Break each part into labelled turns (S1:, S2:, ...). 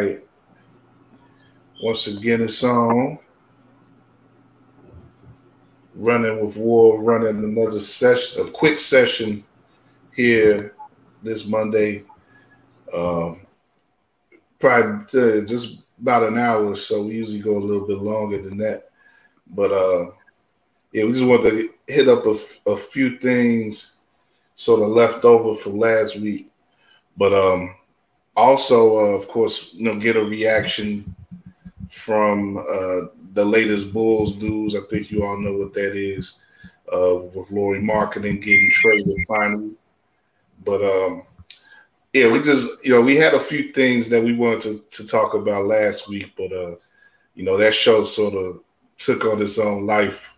S1: right. Once again, it's on. Running with War, running another session, a quick session here this Monday. Um, probably uh, just about an hour, so we usually go a little bit longer than that. But uh, yeah, we just want to hit up a, a few things sort of left over from last week. But um, also, uh, of course, you know, get a reaction from uh, the latest Bulls news. I think you all know what that is uh, with Lauri Markkanen getting traded finally. But um, yeah, we just you know we had a few things that we wanted to, to talk about last week, but uh, you know that show sort of took on its own life,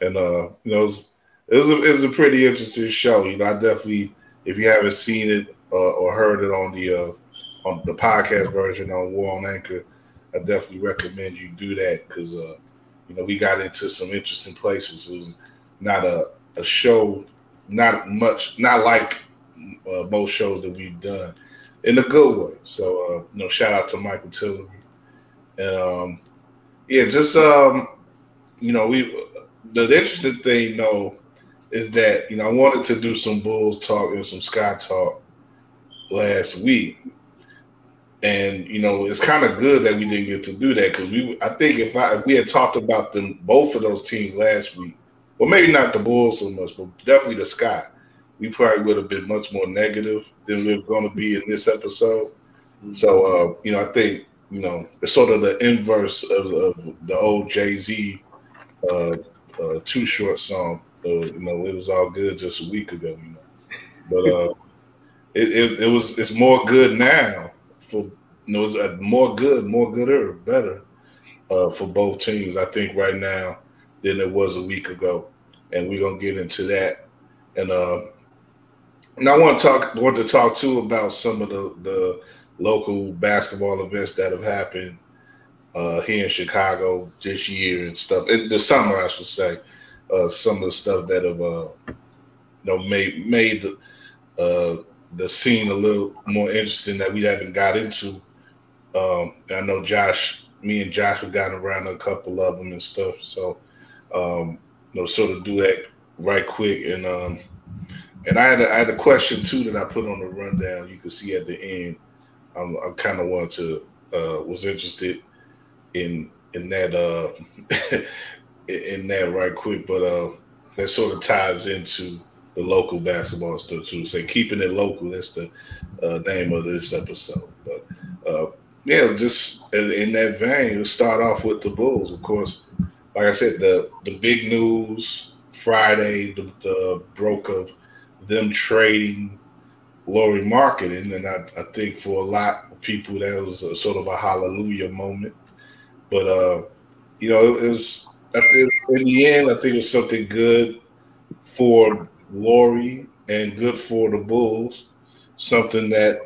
S1: and uh, you know it was it was, a, it was a pretty interesting show. You know, I definitely if you haven't seen it uh, or heard it on the uh, on the podcast version on War on Anchor, I definitely recommend you do that because uh, you know we got into some interesting places. It was not a, a show, not much, not like uh, most shows that we've done in a good way. So uh, you know, shout out to Michael Tillery, and um, yeah, just um, you know, we the interesting thing though is that you know I wanted to do some Bulls talk and some Sky talk last week, and you know it's kind of good that we didn't get to do that because we I think if I if we had talked about them both of those teams last week, well maybe not the Bulls so much, but definitely the Sky, we probably would have been much more negative than we're going to be in this episode. So uh, you know I think you know it's sort of the inverse of, of the old Jay Z uh, uh, Too Short song. Uh, you know it was all good just a week ago. You know, but uh, it, it, it was it's more good now for you know, more good, more gooder, better uh, for both teams. I think right now than it was a week ago, and we're gonna get into that. And uh, and I want to talk want to talk too about some of the the local basketball events that have happened uh, here in Chicago this year and stuff. In the summer, I should say, uh, some of the stuff that have uh, you know made made the uh, the scene a little more interesting that we haven't got into. Um, I know Josh, me and Josh have gotten around a couple of them and stuff. So, um, you know, sort of do that right quick. And um, and I had a, I had a question too that I put on the rundown. You can see at the end. I'm, I kind of wanted to uh, was interested in in that uh, in that right quick, but uh, that sort of ties into the local basketball stuff too. Say keeping it local. That's the uh, name of this episode. But uh, yeah, just in that vein, we'll start off with the Bulls. Of course, like I said, the the big news Friday, the, the broke of them trading Lauri Markkanen, and I, I think for a lot of people that was a, sort of a hallelujah moment. But uh, you know, it, it was in the end, I think it was something good for Lauri and good for the Bulls. Something that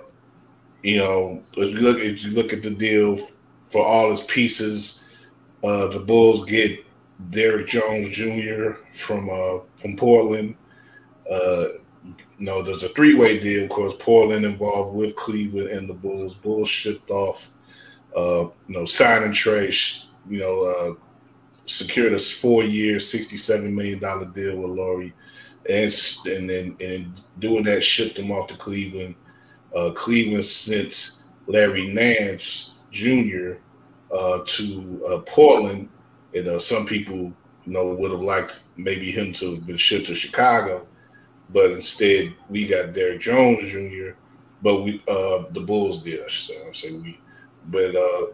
S1: you know, if you look if you look at the deal for all his pieces, uh, the Bulls get Derrick Jones Jr. from uh, from Portland. Uh, you know, there's a three way deal. Of course, Portland involved with Cleveland and the Bulls. Bulls shipped off, uh, you know, sign and trade. You know, uh, secured a four year, sixty seven million dollar deal with Lauri and and then and doing that shipped him off to Cleveland. Uh, Cleveland sent Larry Nance Jr. Uh, to uh, Portland, and uh, some people you know would have liked maybe him to have been shipped to Chicago, but instead we got Derrick Jones Jr. But we uh, the Bulls did, I should say. I say we, but uh,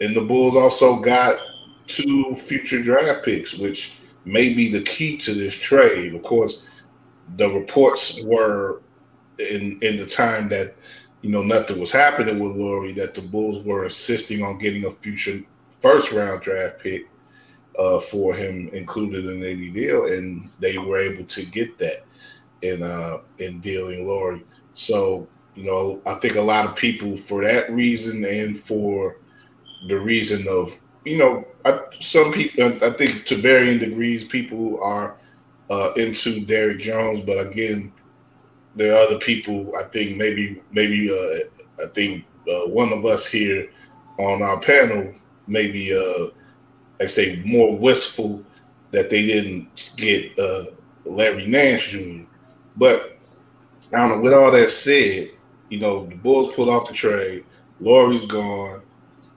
S1: and the Bulls also got two future draft picks, which may be the key to this trade. Of course, the reports were in in the time that you know nothing was happening with Lauri that the Bulls were insisting on getting a future first round draft pick uh, for him included in any deal, and they were able to get that in uh, in dealing Lauri. So you know, I think a lot of people for that reason and for the reason of you know, I, some people, I think to varying degrees, people are uh, into Derrick Jones, but again, there are other people. I think maybe, maybe, uh, I think uh, one of us here on our panel maybe uh I say more wistful that they didn't get uh Larry Nance Jr. But I don't know. With all that said, you know the Bulls pulled off the trade. Lauri's gone.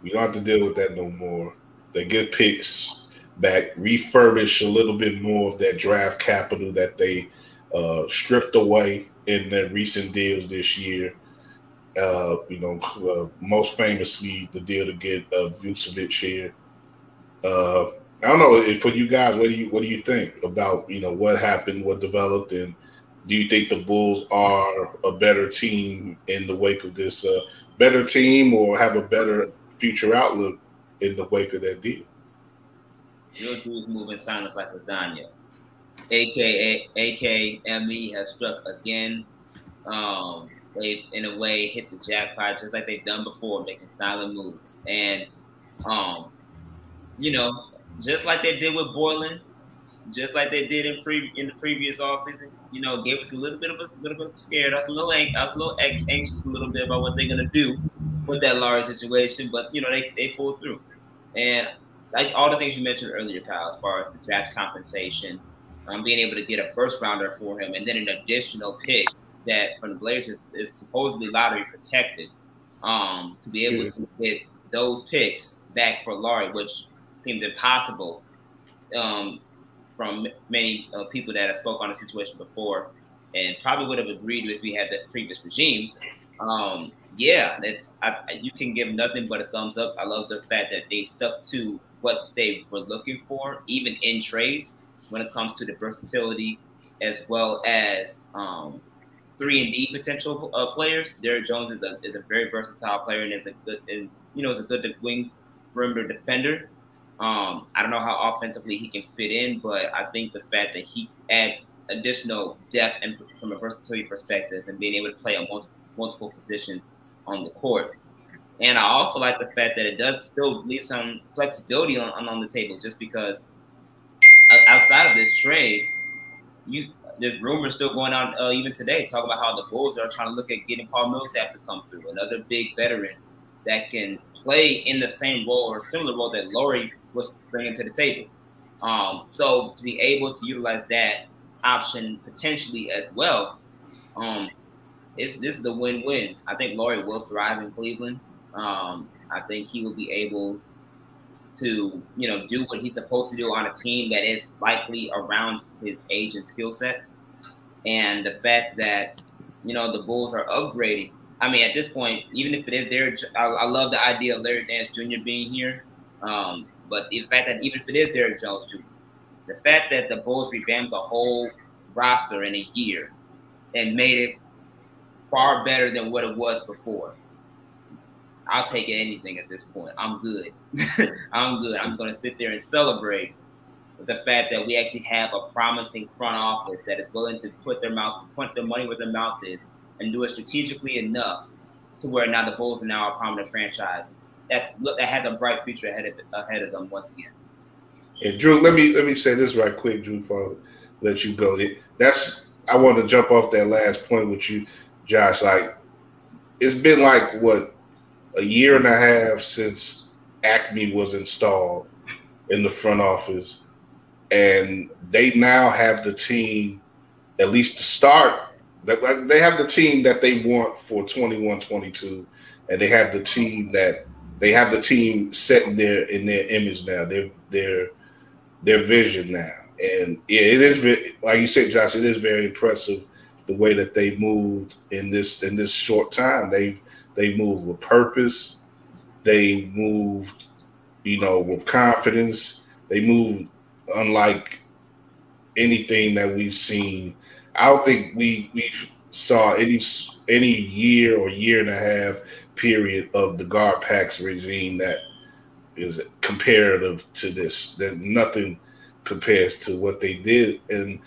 S1: We don't have to deal with that no more. They get picks back, refurbish a little bit more of that draft capital that they uh, stripped away in their recent deals this year. Uh, you know, uh, most famously the deal to get uh, Vucevic here. Uh, I don't know for you guys. What do you what do you think about you know what happened, what developed, and do you think the Bulls are a better team in the wake of this uh, better team, or have a better future outlook in the wake of that deal?
S2: Your dude's moving silence like lasagna. AKA AKME has struck again. Um, they've in a way hit the jackpot just like they've done before, making silent moves. And um, you know, just like they did with Boylen, just like they did in pre in the previous offseason, you know, gave us a little bit of a little bit scared. I was a little I was a little anxious a little bit about what they're gonna do with that Lauri situation, but you know, they, they pulled through. And like all the things you mentioned earlier, Kyle, as far as the draft compensation, um, being able to get a first rounder for him, and then an additional pick that from the Blazers is, is supposedly lottery protected, um, to be able to get those picks back for Lauri, which seems impossible um, from many uh, people that have spoke on the situation before, and probably would have agreed if we had the previous regime. Um, yeah, that's I, you can give nothing but a thumbs up. I love the fact that they stuck to what they were looking for, even in trades, when it comes to the versatility as well as um, three and D potential uh, players. Derrick Jones is a, is a very versatile player and is a good and you know is a good wing perimeter defender. Um, I don't know how offensively he can fit in, but I think the fact that he adds additional depth and from a versatility perspective and being able to play on multiple, multiple positions on the court. And I also like the fact that it does still leave some flexibility on, on the table just because outside of this trade, you there's rumors still going on uh, even today talking about how the Bulls are trying to look at getting Paul Millsap to come through, another big veteran that can play in the same role or similar role that Lauri was bringing to the table. Um, so to be able to utilize that option potentially as well, um, it's, this is a win-win. I think Lauri will thrive in Cleveland. Um, I think he will be able to, you know, do what he's supposed to do on a team that is likely around his age and skill sets. And the fact that, you know, the Bulls are upgrading. I mean, at this point, even if it is there, I, I love the idea of Larry Nance Jr. being here. Um, but the fact that even if it is Derrick Jones Jr., the fact that the Bulls revamped the whole roster in a year and made it far better than what it was before. I'll take anything at this point. I'm good. I'm good. I'm going to sit there and celebrate the fact that we actually have a promising front office that is willing to put their mouth, put their money where their mouth is, and do it strategically enough to where now the Bulls are now a prominent franchise. That's that has a bright future ahead of ahead of them once again.
S1: Yeah, Drew, let me let me say this right quick, Drew, for let you go. That's I want to jump off that last point with you, Josh. Like it's been like what a year and a half since Acme was installed in the front office, and they now have the team, at least to start. That they have the team that they want for 21-22, and they have the team that they have the team set in their in their image now. Their their their vision now, and yeah, it is like you said, Josh. It is very impressive the way that they moved in this in this short time. They've they moved with purpose. They moved, you know, with confidence. They moved unlike anything that we've seen. I don't think we we saw any any year or year and a half period of the GarPax regime that is comparative to this. That nothing compares to what they did, and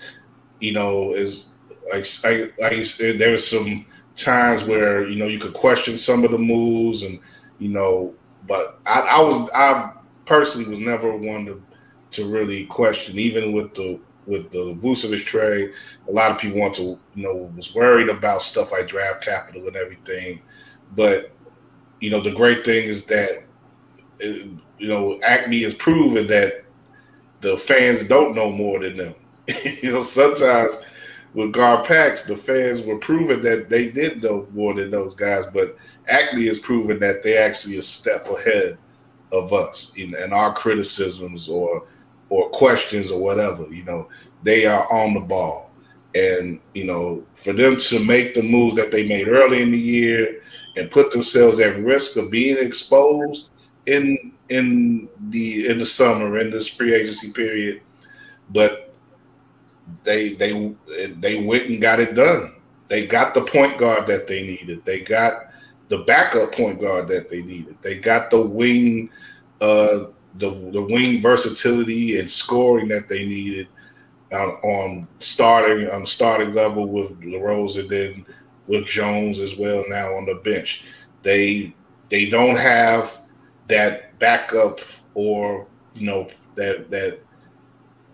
S1: you know, is like I, like there was some times where you know you could question some of the moves, and you know, but I, I was I personally was never one to to really question, even with the with the Vucevic trade. A lot of people want to you know was worried about stuff like draft capital and everything, but you know, the great thing is that uh, you know Acme has proven that the fans don't know more than them. you know, sometimes with Gar GarPax, the fans were proving that they did know more than those guys, but Acme has proven that they actually a step ahead of us in, in our criticisms or or questions or whatever. You know, they are on the ball. And, you know, for them to make the moves that they made early in the year and put themselves at risk of being exposed in in the in the summer in this free agency period, but they they they went and got it done. They got the point guard that they needed. They got the backup point guard that they needed. They got the wing uh the the wing versatility and scoring that they needed on, on starting on starting level with LaRose and then with Jones as well now on the bench. They they don't have that backup or you know that that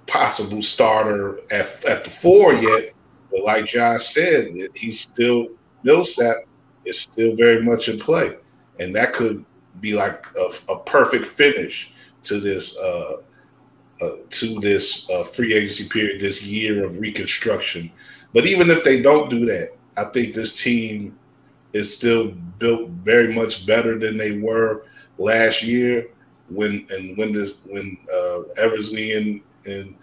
S1: possible starter at, at the four yet. But like Josh said, he's still Millsap is still very much in play, and that could be like a, a perfect finish to this uh, uh, to this uh, free agency period, this year of reconstruction. But even if they don't do that, I think this team is still built very much better than they were last year when and when this when uh, Eversley and and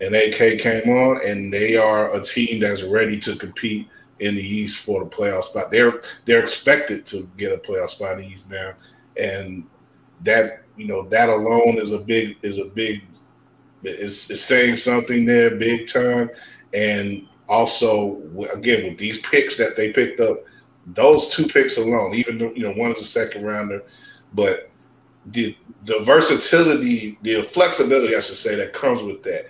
S1: and AK came on, and they are a team that's ready to compete in the East for the playoff spot. They're they're expected to get a playoff spot in the East now, and that you know that alone is a big is a big it's, it's saying something there big time, and also again with these picks that they picked up, those two picks alone, even though you know one is a second rounder, but the the versatility, the flexibility, I should say, that comes with that,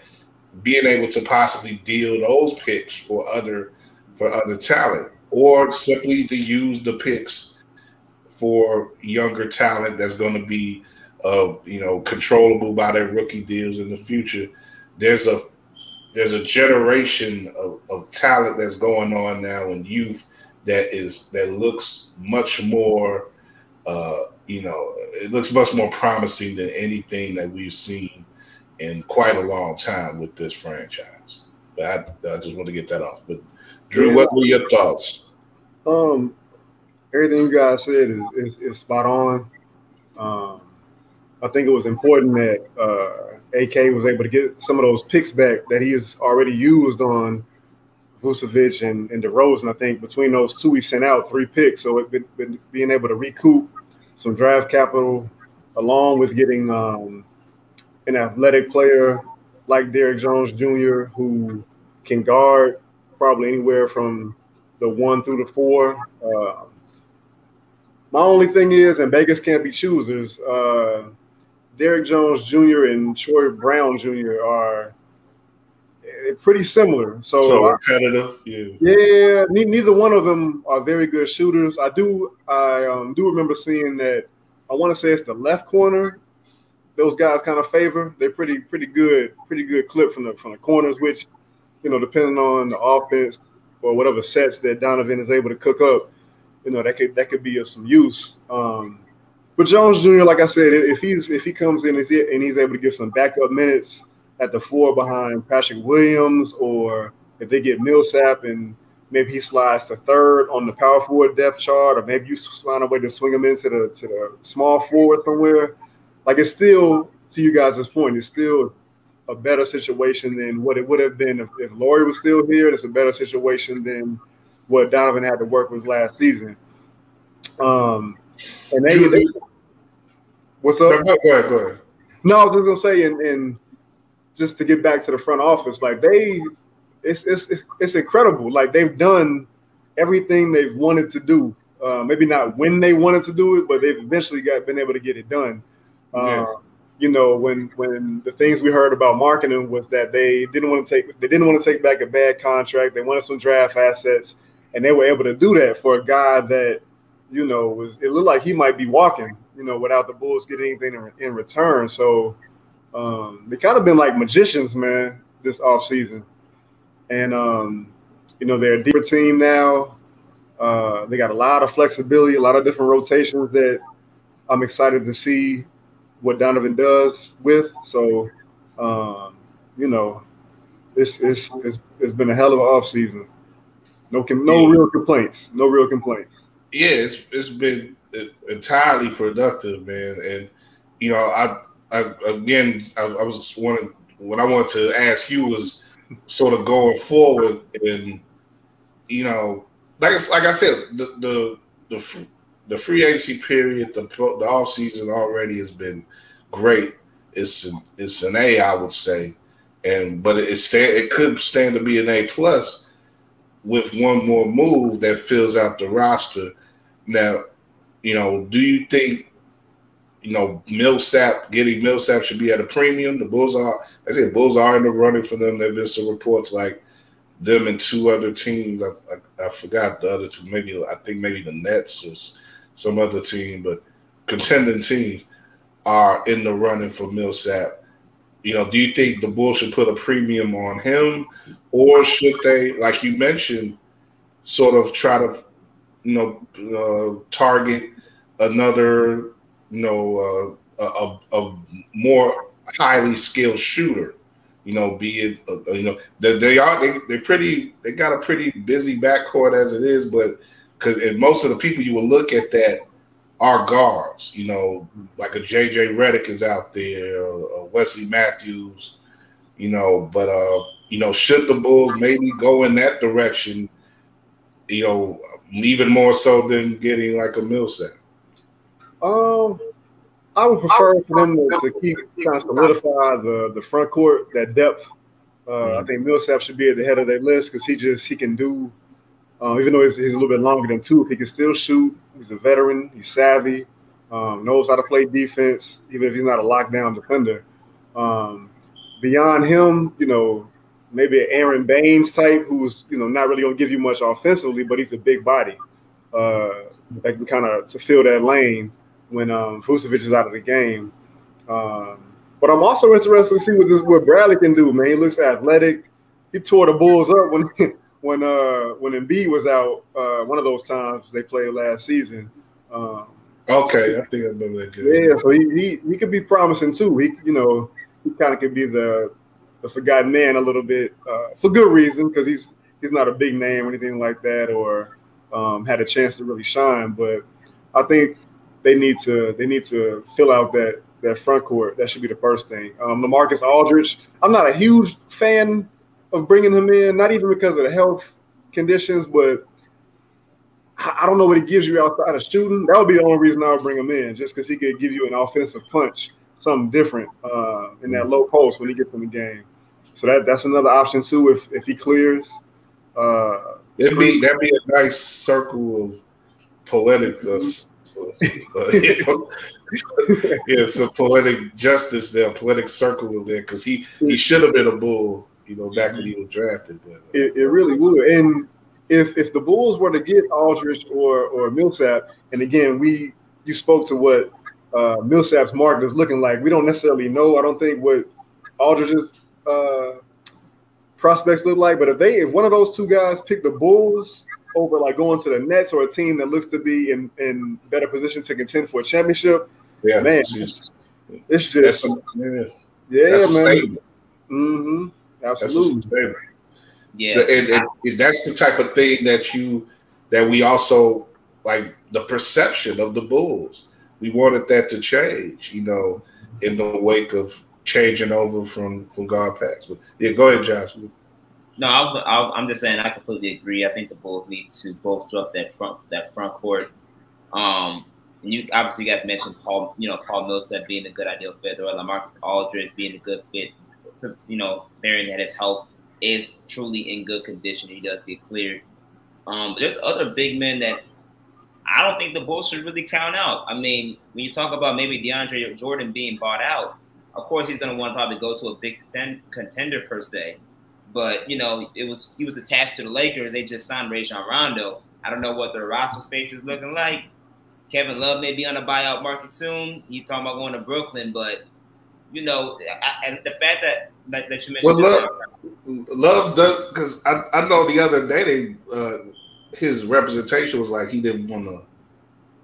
S1: being able to possibly deal those picks for other for other talent, or simply to use the picks for younger talent that's going to be uh, you know controllable by their rookie deals in the future. There's a there's a generation of, of talent that's going on now in youth that is that looks much more uh, you know it looks much more promising than anything that we've seen in quite a long time with this franchise. But I, I just want to get that off. But Drew, yeah. what were your thoughts?
S3: Um, everything you guys said is, is, is spot on. Um, I think it was important that uh, AK was able to get some of those picks back that he's already used on Vucevic and, and DeRozan. I think between those two, he sent out three picks. So it been, been being able to recoup some draft capital along with getting um, an athletic player like Derrick Jones Jr., who can guard probably anywhere from the one through the four. Uh, my only thing is, and Vegas can't be choosers. Uh, Derrick Jones Jr. and Troy Brown Jr. are pretty similar. So,
S1: so repetitive.
S3: Yeah. Yeah. Neither one of them are very good shooters. I do. I um, do remember seeing that. I want to say it's the left corner. Those guys kind of favor. They're pretty, pretty good, pretty good clip from the from the corners. Which, you know, depending on the offense or whatever sets that Donovan is able to cook up, you know, that could that could be of some use. Um, but Jones Jr., like I said, if he's if he comes in is it and he's able to give some backup minutes at the four behind Patrick Williams, or if they get Millsap and maybe he slides to third on the power forward depth chart, or maybe you find a way to swing him into the to the small forward somewhere. Like it's still to you guys' point, it's still a better situation than what it would have been if, if Lauri was still here. It's a better situation than what Donovan had to work with last season. Um, and they, they What's up?
S1: No, go ahead, go ahead.
S3: No, I was just gonna say, and, and just to get back to the front office, like they, it's it's it's incredible. Like they've done everything they've wanted to do. Uh, maybe not when they wanted to do it, but they've eventually got been able to get it done. Uh, yeah. You know, when when the things we heard about Markkanen was that they didn't want to take they didn't want to take back a bad contract. They wanted some draft assets, and they were able to do that for a guy that you know was it looked like he might be walking you know, without the Bulls getting anything in, in return. So um, they kind of been like magicians, man, this off season. And um, you know, they're a deeper team now. Uh, they got a lot of flexibility, a lot of different rotations that I'm excited to see what Donovan does with. So, um, you know, it's, it's it's it's been a hell of an off season. No no real complaints. No real complaints.
S1: Yeah, it's it's been entirely productive, man. And you know, I, I again, I, I was wanting what I wanted to ask you was sort of going forward, and you know, like like I said, the the the, the free agency period, the the off season already has been great. It's an, it's an A, I would say, and but it stand it could stand to be an A plus with one more move that fills out the roster. Now, you know, do you think you know Millsap getting Millsap should be at a premium? The Bulls are, I said, Bulls are in the running for them. There've been some reports like them and two other teams. I, I, I forgot the other two. Maybe I think maybe the Nets or some other team, but contending teams are in the running for Millsap. You know, do you think the Bulls should put a premium on him, or should they, like you mentioned, sort of try to, you know, uh, target another, you know, uh, a, a, more highly skilled shooter? You know, be it uh, you know they, they are they they pretty they got a pretty busy backcourt as it is, but because and most of the people you will look at that are guards. You know, like a JJ Redick is out there, uh, Wesley Matthews. You know, but uh, you know, should the Bulls maybe go in that direction? You know, even more so than getting like a Millsap.
S3: Um, I would prefer for them to, keep trying to solidify the the front court, that depth. Uh, mm-hmm. I think Millsap should be at the head of their list because he just he can do uh, even though he's, he's, a little bit longer than two, he can still shoot. He's a veteran. He's savvy. Um, knows how to play defense, even if he's not a lockdown defender. Um, beyond him, you know, maybe an Aron Baynes type, who's you know not really gonna give you much offensively, but he's a big body uh, that can kind of to fill that lane when um, Vucevic is out of the game. Um, but I'm also interested to see what this, what Bradley can do. Man, he looks athletic. He tore the Bulls up when when uh when Embiid was out, uh, one of those times they played last season. Um,
S1: okay, I think I remember that.
S3: Good. Yeah, so he, he he could be promising too. He you know he kind of could be the the forgotten man a little bit uh, for good reason because he's he's not a big name or anything like that or um, had a chance to really shine. But I think they need to they need to fill out that that front court. That should be the first thing. Um, Lamarcus Aldridge. I'm not a huge fan of bringing him in, not even because of the health conditions, but I don't know what he gives you outside of shooting. That would be the only reason I would bring him in, just because he could give you an offensive punch, something different uh, in that low post when he gets in the game. So that that's another option too. If if he clears, uh,
S1: it'd be that'd be a nice circle of poetic. Uh, yeah, some poetic justice there, poetic circle there, because he he should have been a bull you know, back when he was drafted. But, uh,
S3: it, it really would. And if if the Bulls were to get Aldridge or or Millsap, and again, we you spoke to what uh, Millsap's market is looking like. We don't necessarily know. I don't think what Aldridge's uh, prospects look like. But if they if one of those two guys pick the Bulls over like going to the Nets or a team that looks to be in in better position to contend for a championship, yeah, man, it's just, it's just yeah, yeah man. Mm-hmm. Absolutely.
S1: Yeah. So, and, and, and that's the type of thing that you that we also like the perception of the Bulls. We wanted that to change, you know, in the wake of changing over from from GarPax. But yeah, go ahead, Josh.
S2: No, I was, I am just saying I completely agree. I think the Bulls need to bolster up that front that front court. Um, and you obviously you guys mentioned Paul, you know, Paul Millsap being a good ideal fit, or Lamarcus Aldridge being a good fit to you know bearing that his health is truly in good condition. He does get cleared. Um, there's other big men that I don't think the Bulls should really count out. I mean, when you talk about maybe DeAndre Jordan being bought out, of course he's going to want to probably go to a big Ten contender per se. But you know, it was he was attached to the Lakers. They just signed Rajon Rondo. I don't know what their roster space is looking like. Kevin Love may be on the buyout market soon. He's talking about going to Brooklyn, but you know, and the fact that like that you mentioned.
S1: Well, love, love does because I, I know the other day they uh, his representation was like he didn't want to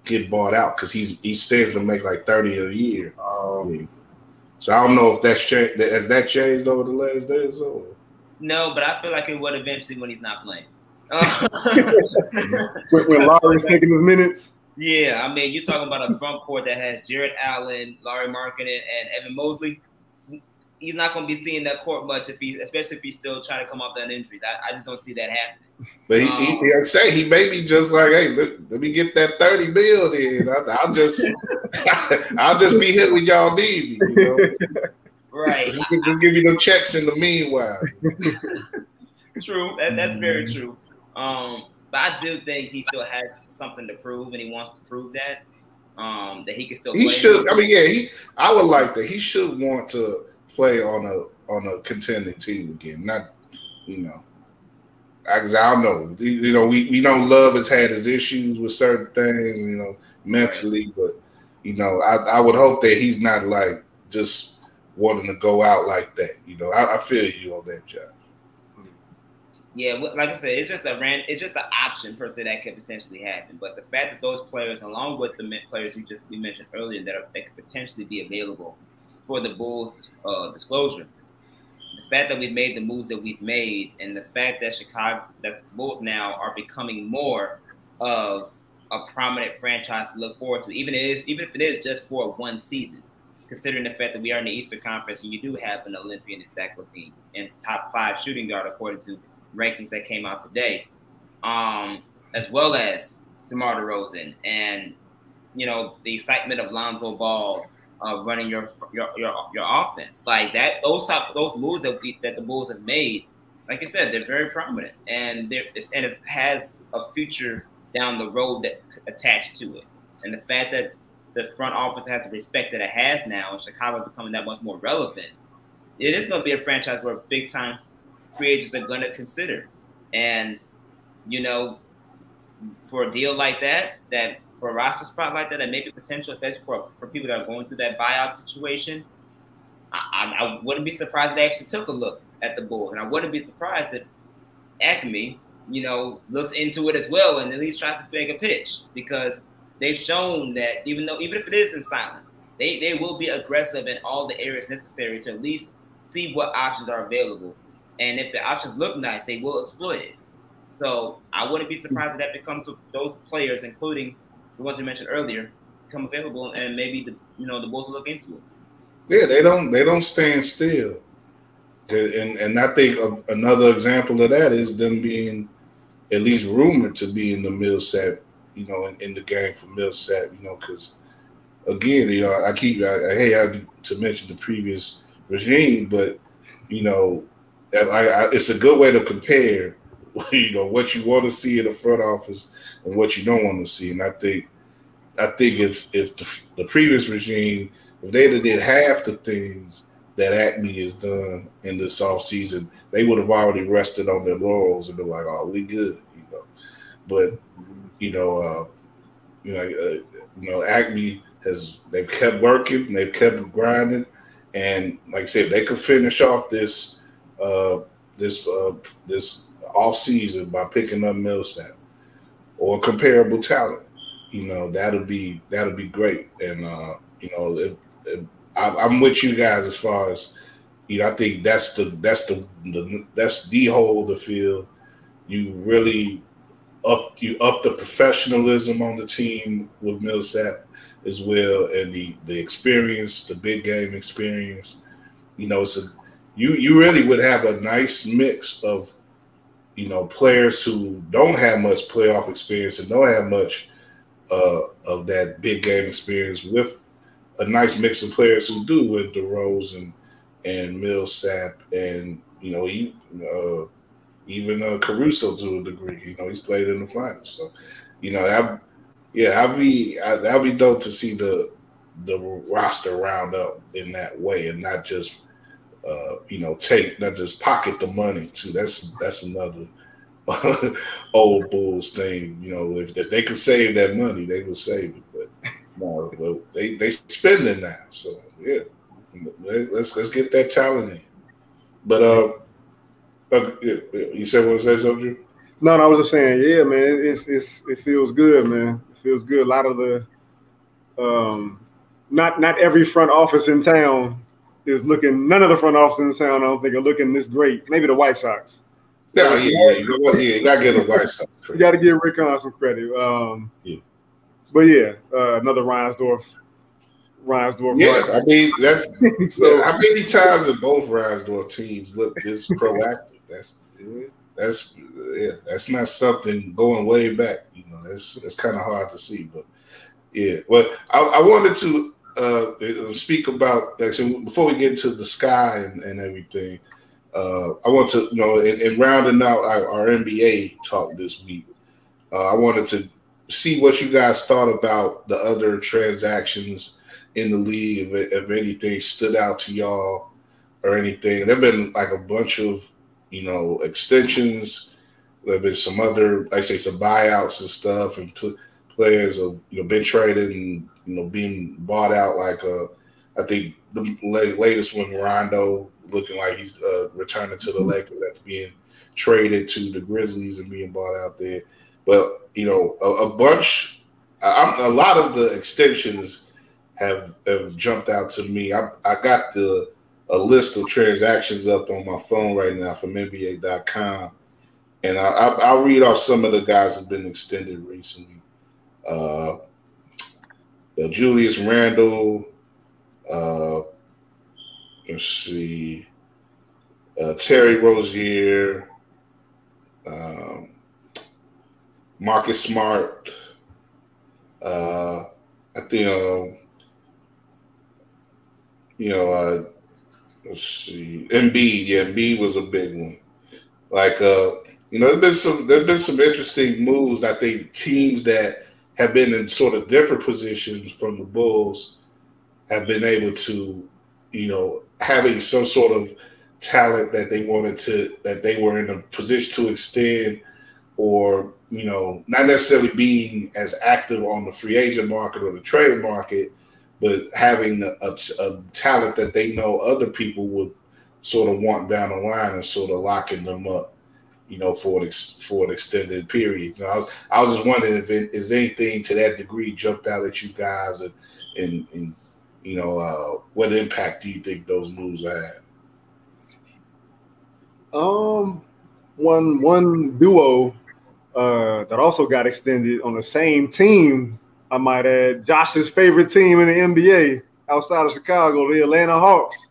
S1: get bought out because he's he stands to make like thirty a year.
S3: Um,
S1: So I don't know if that's changed. Has that changed over the last days? Or
S2: No, but I feel like it would eventually when he's not playing.
S3: Uh, when, when Lauri's taking his minutes.
S2: yeah, I mean, you're talking about a front court that has Jarrett Allen, Lauri Markkanen, and Evan Mobley. He's not going to be seeing that court much if he, especially if he's still trying to come off that injury. I, I just don't see that happening.
S1: but he, he, um, he I say he may be just like, hey, let, let me get that thirty bill. Then I, I'll just I'll just be here when y'all need me. You know,
S2: Right.
S1: just, gi- just give you the checks in the meanwhile.
S2: True. That, that's very true. Um, but I do think he still has something to prove, and he wants to prove that. Um, that he can still.
S1: He
S2: play.
S1: should. I mean, yeah, he. I would like that. He should want to play on a on a contending team again. Not, you know, because I don't know. You you know, we we know Love has had his issues with certain things. You know, mentally, but you know, I I would hope that he's not like just wanting to go out like that. You know, I, I feel you on that, job.
S2: Yeah, like I said, it's just a ran, it's just an option per se that could potentially happen. But the fact that those players, along with the players you just we mentioned earlier, that are, that could potentially be available for the Bulls uh, disclosure, the fact that we've made the moves that we've made, and the fact that Chicago, that the Bulls now are becoming more of a prominent franchise to look forward to, even if even if it is just for one season. Considering the fact that we are in the Eastern Conference and you do have an Olympian in Zach LaVine and top five shooting guard according to rankings that came out today, um, as well as DeMar DeRozan and you know the excitement of Lonzo Ball uh, running your, your your your offense like that. Those type those moves that we, that the Bulls have made, like I said, they're very prominent and there and it has a future down the road that attached to it. And the fact that the front office has the respect that it has now, and Chicago becoming that much more relevant, it is going to be a franchise where big time free agents are going to consider. And, you know, for a deal like that, that for a roster spot like that, that may be potential, for, for people that are going through that buyout situation, I, I, I wouldn't be surprised if they actually took a look at the Bulls. And I wouldn't be surprised if Acme, you know, looks into it as well and at least tries to make a pitch because they've shown that even though, even if it is in silence, they, they will be aggressive in all the areas necessary to at least see what options are available. And if the options look nice, they will exploit it. So I wouldn't be surprised if that becomes those players, including the ones you mentioned earlier, become available, and maybe the you know the Bulls will look into it.
S1: Yeah, they don't they don't stand still. And and I think another example of that is them being at least rumored to be in the Millsap, you know, in, in the game for Millsap, you know, because again, you know, I keep I, I hate having to mention the previous regime, but you know, I, I, it's a good way to compare, you know, what you want to see in the front office and what you don't want to see. And I think, I think if if the, the previous regime, if they'd did half the things that Acme has done in this off season, they would have already rested on their laurels and been like, "Oh, we good," you know. But you know, uh, you know, uh, you know, Acme has they've kept working, they've kept grinding, and like I said, they could finish off this uh, this uh, this off season by picking up Millsap or comparable talent. You know, that'll be that'll be great, and uh, you know, it, it, I, I'm with you guys as far as you know. I think that's the that's the, the that's the whole of the field. You really up you up the professionalism on the team with Millsap as well, and the the experience, the big game experience. You know, it's a you you really would have a nice mix of you know players who don't have much playoff experience and don't have much uh, of that big game experience with a nice mix of players who do with DeRozan and Millsap and you know he, uh, even uh, Caruso to a degree. You know he's played in the finals, so you know that yeah I'd be I, that'd be dope to see the the roster round up in that way and not just uh, you know, take not just pocket the money too. That's that's another old Bulls thing. You know, if, if they could save that money, they would save it. But no, well, they they spending now. So yeah, let's let's get that talent in. But uh you said what was that, something?
S3: No, no, I was just saying, yeah, man, it's it's it feels good, man. It feels good. A lot of the um not not every front office in town is looking none of the front offices in town, I don't think, are looking this great. Maybe the White Sox.
S1: Yeah, yeah, yeah. You, know, yeah, you gotta get the White Sox.
S3: You gotta give Rick Hahn some credit. Um
S1: Yeah.
S3: but yeah, uh, another Reinsdorf Reinsdorf.
S1: Yeah,
S3: run.
S1: I mean that's
S3: so
S1: how many times have both Reinsdorf teams look this proactive? That's that's yeah, that's not something going way back. You know, that's that's kind of hard to see. But yeah, well, I, I wanted to uh, speak about actually before we get into the sky and, and everything. Uh, I want to you know in, in rounding out our, our NBA talk this week. Uh, I wanted to see what you guys thought about the other transactions in the league. If, if anything stood out to y'all or anything, there've been like a bunch of you know, extensions. There have been some other, like I say, some buyouts and stuff, and pl- players have you know been traded and you know being bought out. Like uh, I think the la- latest one, Rondo, looking like he's uh, returning to the Lakers after being traded to the Grizzlies and being bought out there. But you know, a, a bunch, I'm, a lot of the extensions have have jumped out to me. I, I got the a list of transactions up on my phone right now from NBA.com, and I, I, I'll read off some of the guys who've been extended recently. Uh, uh, Julius Randle. Uh, let's see. Uh, Terry Rozier. Um, Marcus Smart. Uh, I think, um, you know, uh, let's see, Embiid. Yeah, Embiid was a big one. Like, uh, you know, there's been some there's been some interesting moves. I think teams that have been in sort of different positions from the Bulls have been able to, you know, having some sort of talent that they wanted to that they were in a position to extend or you know not necessarily being as active on the free agent market or the trade market but having a, a, a talent that they know other people would sort of want down the line and sort of locking them up you know for an ex, for an extended period you know I was, I was just wondering if it is anything to that degree jumped out at you guys and and, and you know uh, what impact do you think those moves had
S3: Um, one one duo uh, that also got extended on the same team. I might add Josh's favorite team in the NBA outside of Chicago, the Atlanta Hawks.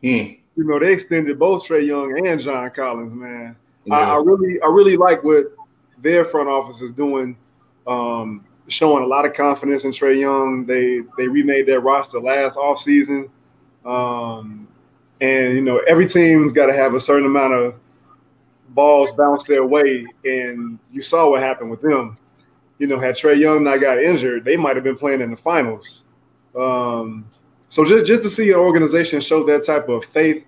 S1: Hmm.
S3: You know they extended both Trae Young and John Collins. Man, I, I really I really like what their front office is doing. Um, showing a lot of confidence in Trae Young. They they remade their roster last offseason. Um, and you know every team's got to have a certain amount of balls bounce their way, and you saw what happened with them. You know, had Trae Young not got injured, they might have been playing in the finals. Um, so just just to see an organization show that type of faith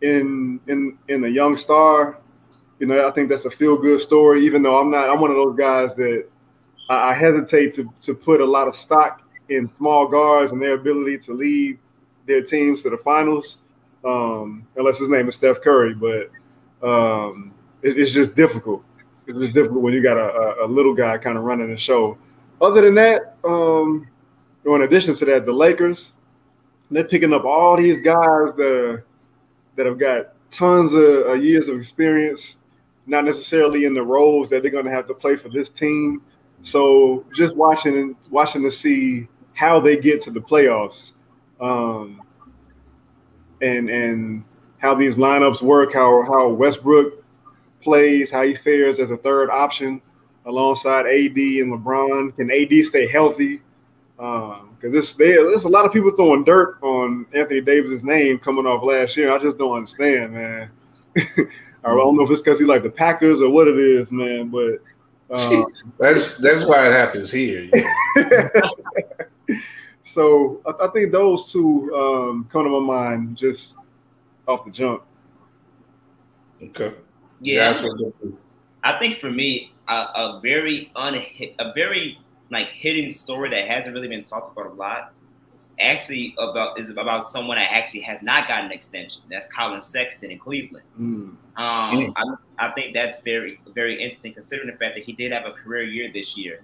S3: in in in a young star, you know, I think that's a feel good story. Even though I'm not, I'm one of those guys that I, I hesitate to to put a lot of stock in small guards and their ability to lead their teams to the finals, um, unless his name is Steph Curry. But um, it, it's just difficult. It's just difficult when you got a, a, little guy kind of running the show. Other than that, um, you know, in addition to that, the Lakers they're picking up all these guys that that have got tons of years of experience, not necessarily in the roles that they're going to have to play for this team. So just watching and watching to see how they get to the playoffs, um, and and how these lineups work, how how Westbrook plays, how he fares as a third option alongside AD and LeBron. Can AD stay healthy? Because this there's a lot of people throwing dirt on Anthony Davis's name coming off last year. I just don't understand, man. I don't know if it's because he like the Packers or what it is, man. But uh,
S1: that's that's why it happens here know.
S3: so I, I think those two um, come to my mind just off the jump.
S1: okay
S2: Yeah, I think for me, a, a very unhit, a very like hidden story that hasn't really been talked about a lot. actually about is about someone that actually has not gotten an extension. That's Collin Sexton in Cleveland. Mm. Um, I, I, think that's very very interesting considering the fact that he did have a career year this year,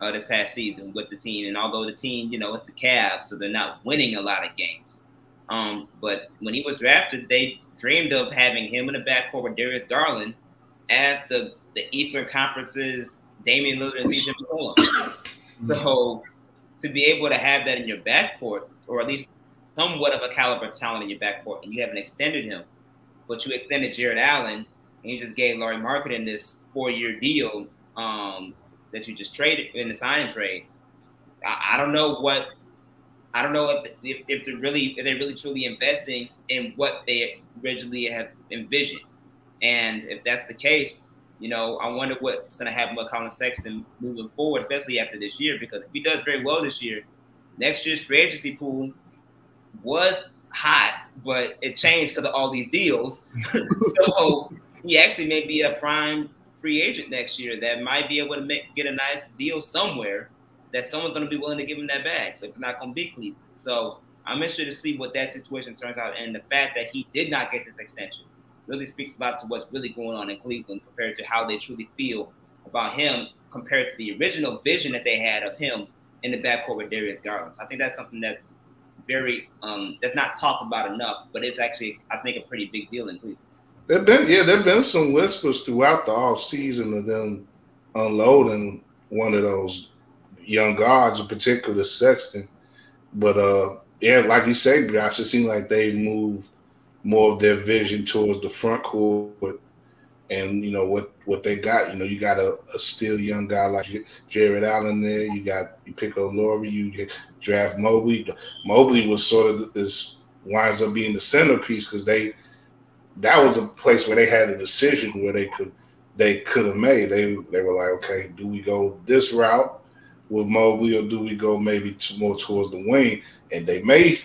S2: uh, this past season with the team. And although the team, you know, it's the Cavs, so they're not winning a lot of games. Um, but when he was drafted, they dreamed of having him in the backcourt with Darius Garland as the the Eastern Conference's Damian Lillard and CJ McCollum. So to be able to have that in your backcourt, or at least somewhat of a caliber talent in your backcourt, and you haven't extended him, but you extended Jarrett Allen, and you just gave Lauri Markkanen this four-year deal um, that you just traded in the signing trade. I, I, don't know what I don't know if, if, if they're really if they're really truly investing in what they originally have envisioned, and if that's the case, you know, I wonder what's going to happen with Collin Sexton moving forward, especially after this year, because if he does very well this year, next year's free agency pool was hot, but it changed because of all these deals. so he actually may be a prime free agent next year that might be able to make, get a nice deal somewhere that someone's going to be willing to give him that bag. So it's not going to be Cleveland. So I'm interested to see what that situation turns out, and the fact that he did not get this extension really speaks a lot to what's really going on in Cleveland compared to how they truly feel about him compared to the original vision that they had of him in the backcourt with Darius Garland. So I think that's something that's very um, that's not talked about enough, but it's actually I think a pretty big deal in Cleveland.
S1: There've been yeah, there've been some whispers throughout the off season of them unloading one of those young guards, in particular Sexton. But uh yeah, like you say, Josh, it seems like they moved more of their vision towards the front court and you know what what they got. You know, you got a, a still young guy like Jarrett Allen there. You got you pick up Lauri. You draft Mobley. Mobley was sort of this winds up being the centerpiece because they that was a place where they had a decision where they could they could have made. They they were like, okay, do we go this route with Mobley or do we go maybe to more towards the wing? And they may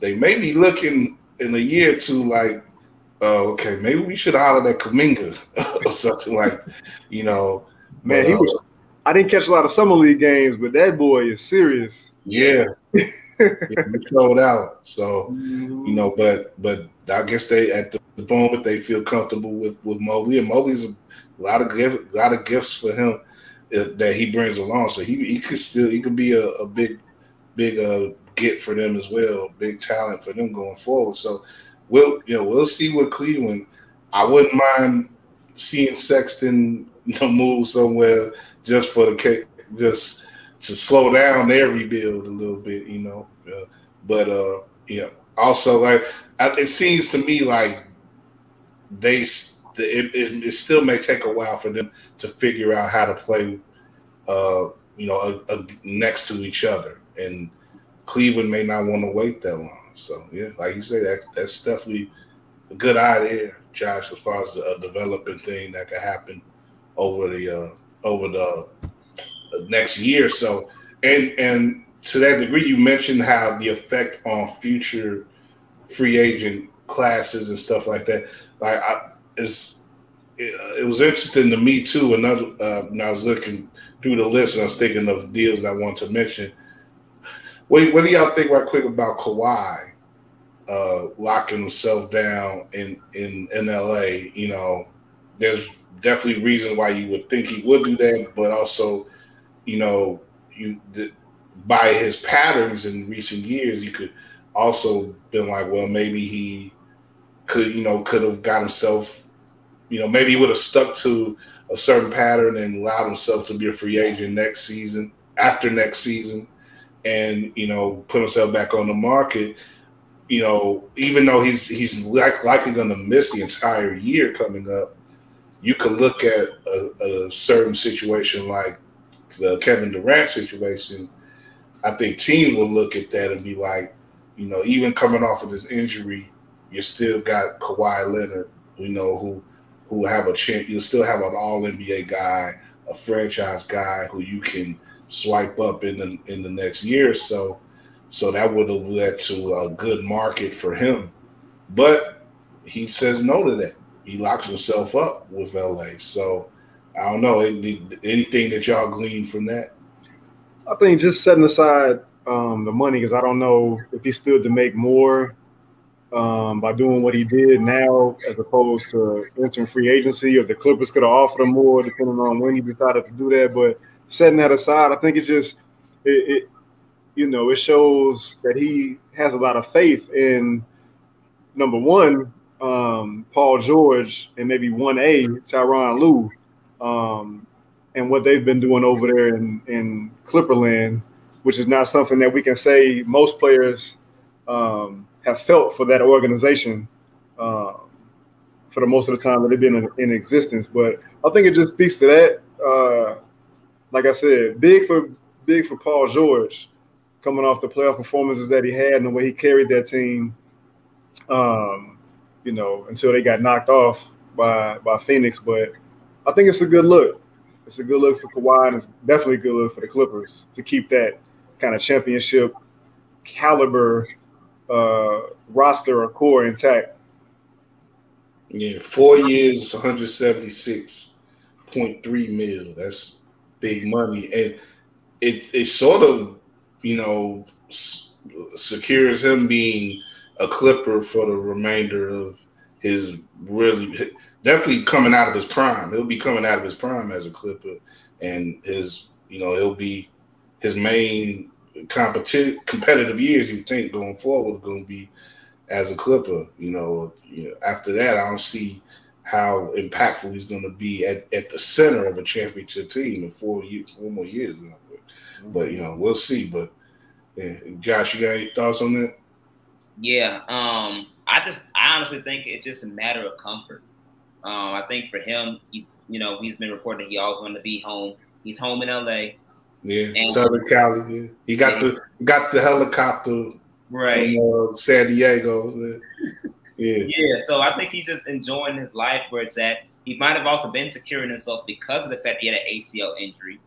S1: they may be looking in a year or two, like, uh, okay, maybe we should holler at Kuminga or something like, you know.
S3: Man, but, he was. Uh, I didn't catch a lot of summer league games, but that boy is serious.
S1: Yeah, yeah he showed out. So, mm-hmm. you know, but but I guess they at the, moment they feel comfortable with with Mobley, and Mobley's a lot of gift, a lot of gifts for him uh, that he brings along. So he he could still he could be a, a big big uh get for them as well, big talent for them going forward. So we'll you know we'll see what Cleveland. I wouldn't mind seeing Sexton you know move somewhere just for the just to slow down their rebuild a little bit, you know. Uh, but uh, yeah, also like it seems to me like they it, it, it, still may take a while for them to figure out how to play, uh, you know, a, a, next to each other and Cleveland may not want to wait that long. So yeah, like you say, that that's definitely a good idea, Josh, as far as the uh, developing thing that could happen over the uh, over the uh, next year. So and and to that degree, you mentioned how the effect on future free agent classes and stuff like that. Like I, it, uh, it was interesting to me too. Another uh, when I was looking through the list and I was thinking of deals that I want to mention what, what do y'all think right quick about Kawhi uh, locking himself down in, in in LA? You know, there's definitely reason why you would think he would do that, but also, you know, you by his patterns in recent years, you could also been like, well, maybe he could, you know, could have got himself, you know, maybe he would have stuck to a certain pattern and allowed himself to be a free agent next season, after next season and you know put himself back on the market, you know, even though he's he's like, likely going to miss the entire year coming up, you could look at a, a, certain situation like the Kevin Durant situation. I think teams will look at that and be like, you know, even coming off of this injury, you still got Kawhi Leonard, you know, who who have a chance. You still have an All NBA guy, a franchise guy who you can swipe up in the in the next year so. So that would have led to a good market for him. But he says no to that. He locks himself up with LA. So I don't know anything that y'all glean from that.
S3: I think just setting aside um, the money because I don't know if he still to make more um, by doing what he did now as opposed to entering free agency, or the Clippers could have offered him more depending on when he decided to do that. But setting that aside, I think it just it, it you know it shows that he has a lot of faith in number one um, Paul George and maybe one A Tyronn Lue. Um, and what they've been doing over there in, in Clipperland, which is not something that we can say most players um, have felt for that organization uh, for the most of the time that they've been in, in, existence. But I think it just speaks to that. Uh, like I said, big for big for Paul George coming off the playoff performances that he had and the way he carried that team. Um, you know, until they got knocked off by by Phoenix. But I think it's a good look. It's a good look for Kawhi, and it's definitely a good look for the Clippers to keep that kind of championship caliber uh, roster or core intact.
S1: Yeah, four years, 176.3 mil. That's big money. And it it sort of, you know, secures him being a Clipper for the remainder of his really definitely coming out of his prime. He'll be coming out of his prime as a Clipper, and his you know he'll be his main competitive competitive years. You think going forward are going to be as a Clipper. You know, you know, after that, I don't see how impactful he's going to be at, at the center of a championship team in four years, four more years. But you know, we'll see. But yeah, Josh, you got any thoughts on that?
S2: Yeah, um, I just I honestly think it's just a matter of comfort. Um, I think for him, he's you know he's been reporting he always wanted to be home. He's home in L.A.
S1: Yeah, and, Southern Cali. Yeah. He got the got the helicopter right from uh, San Diego.
S2: Yeah, yeah. So I think he's just enjoying his life where it's at. He might have also been securing himself because of the fact he had an ACL injury,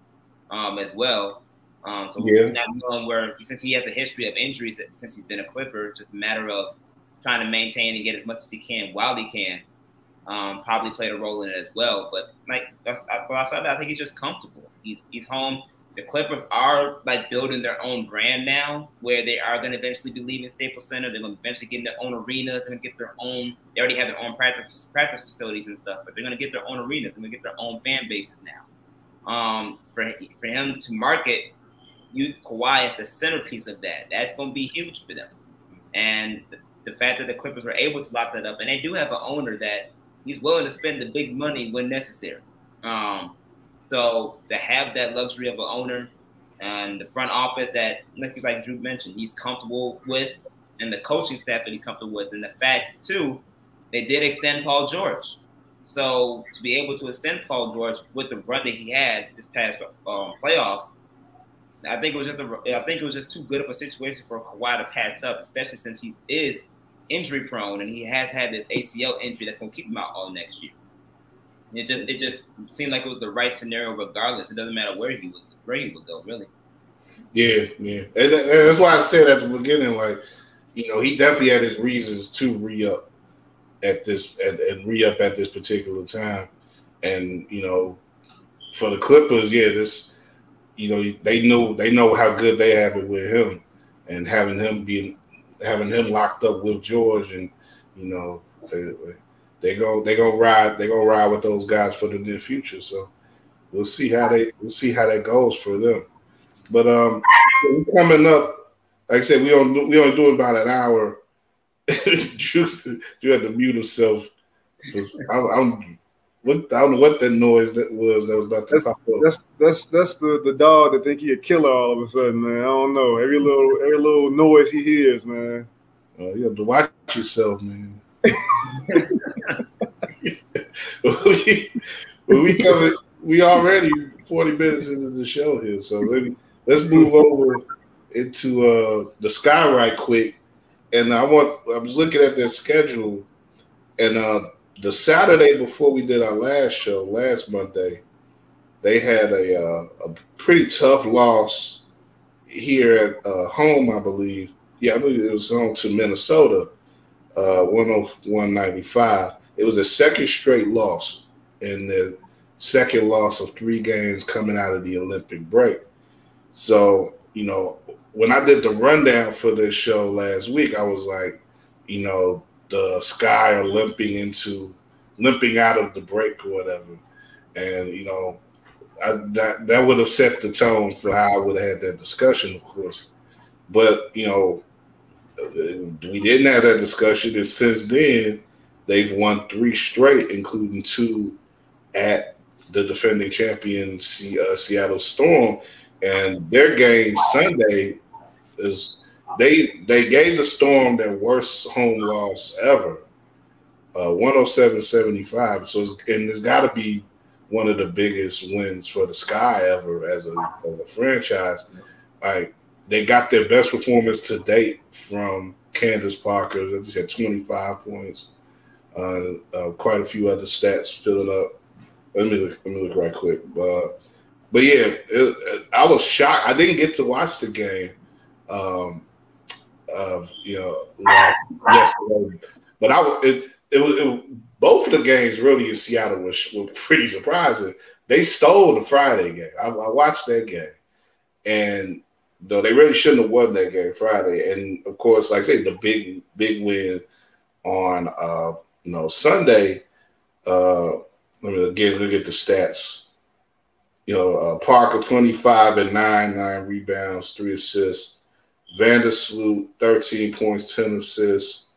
S2: um, as well. Um, so yeah. not knowing where since he has a history of injuries since he's been a Clipper, just a matter of trying to maintain and get as much as he can while he can. Um, probably played a role in it as well. But like that, I think he's just comfortable. He's he's home. The Clippers are like building their own brand now, where they are going to eventually be leaving Staples Center. They're going to eventually get in their own arenas. They're going to get their own. They already have their own practice practice facilities and stuff, but they're going to get their own arenas. They're going to get their own fan bases now. Um, for for him to market you Kawhi is the centerpiece of that. That's going to be huge for them. And the, the, fact that the Clippers were able to lock that up, and they do have an owner that he's willing to spend the big money when necessary. Um, so to have that luxury of an owner and the front office that, like Drew mentioned, he's comfortable with, and the coaching staff that he's comfortable with, and the fact too, they did extend Paul George. So to be able to extend Paul George with the run that he had this past um, playoffs, I think it was just a, I think it was just too good of a situation for Kawhi to pass up, especially since he is injury prone and he has had this ACL injury that's going to keep him out all next year. It just it just seemed like it was the right scenario regardless. It doesn't matter where he would where he would go really.
S1: Yeah, yeah, and that's why I said at the beginning, like you know, he definitely had his reasons to re up at this at, at re up at this particular time, and you know, for the Clippers, yeah, this you know, they know they know how good they have it with him, and having him being having him locked up with George, and you know, they, they go they gonna ride they gonna ride with those guys for the near future. So we'll see how they we'll see how that goes for them. But um, coming up, like I said, we only we only doing about an hour. Drew, Drew had to mute himself. I, I'm what I don't know what that noise that was that was about to
S3: that's,
S1: pop
S3: up. That's that's that's the, the dog that think he a killer all of a sudden, man. I don't know. Every little every little noise he hears, man.
S1: Uh, you have to watch yourself, man. we, we covered we already 40 minutes into the show here. So let me let's move over into uh the sky right quick. And I want I was looking at their schedule and uh the Saturday before we did our last show, last Monday, they had a, uh, a pretty tough loss here at uh, home, I believe. Yeah, I believe it was home to Minnesota, uh, 101 It was a second straight loss and the second loss of three games coming out of the Olympic break. So, you know, when I did the rundown for this show last week, I was like, you know, the Sky are limping into limping out of the break or whatever, and you know, I, that that would have set the tone for how I would have had that discussion, of course. But you know, we didn't have that discussion, and since then they've won three straight, including two at the defending champion uh, Seattle Storm, and their game Sunday is they they gave the Storm their worst home loss ever, uh, 107-75. So it's, and it's got to be one of the biggest wins for the Sky ever as a, as a franchise. Like they got their best performance to date from Candace Parker. They just had 25 points. Uh, uh, quite a few other stats filling up. Let me look, let me look right quick. But but yeah, it, I was shocked. I didn't get to watch the game. Um, of you know last yesterday, but I it, it was it, both of the games really in Seattle were, were pretty surprising. They stole the Friday game. I, I watched that game, and though they really shouldn't have won that game Friday. And of course, like I say, the big big win on uh, you know Sunday. Uh, let me again look at the stats. You know, uh, Parker twenty five and nine, nine rebounds, three assists. Vandersloot thirteen points, ten assists.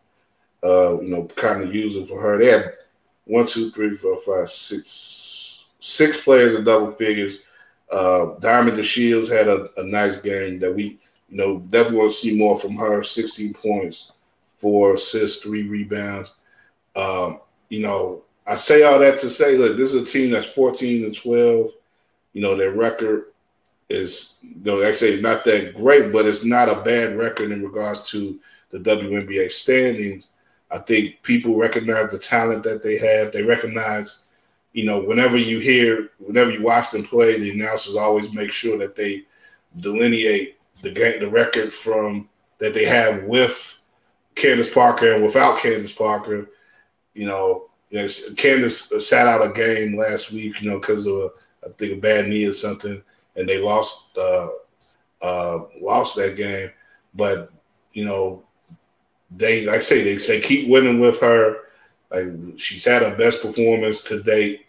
S1: Uh, you know, kind of using for her. They had one, two, three, four, five, six, six players in double figures. Uh, Diamond DeShields had a, a nice game that we, you know, definitely want to see more from her. 16 points, four assists, three rebounds. Um, you know, I say all that to say, look, this is a team that's 14 and 12. You know, their record is, you know, I say not that great, but it's not a bad record in regards to the WNBA standings. I think people recognize the talent that they have. They recognize you know, whenever you hear, whenever you watch them play, the announcers always make sure that they delineate the game, the record from that they have with Candace Parker and without Candace Parker. You know, Candace sat out a game last week, you know, because of a, I think a bad knee or something, and they lost uh, uh, lost that game. But you know, they like I say they say keep winning with her. Like she's had her best performance to date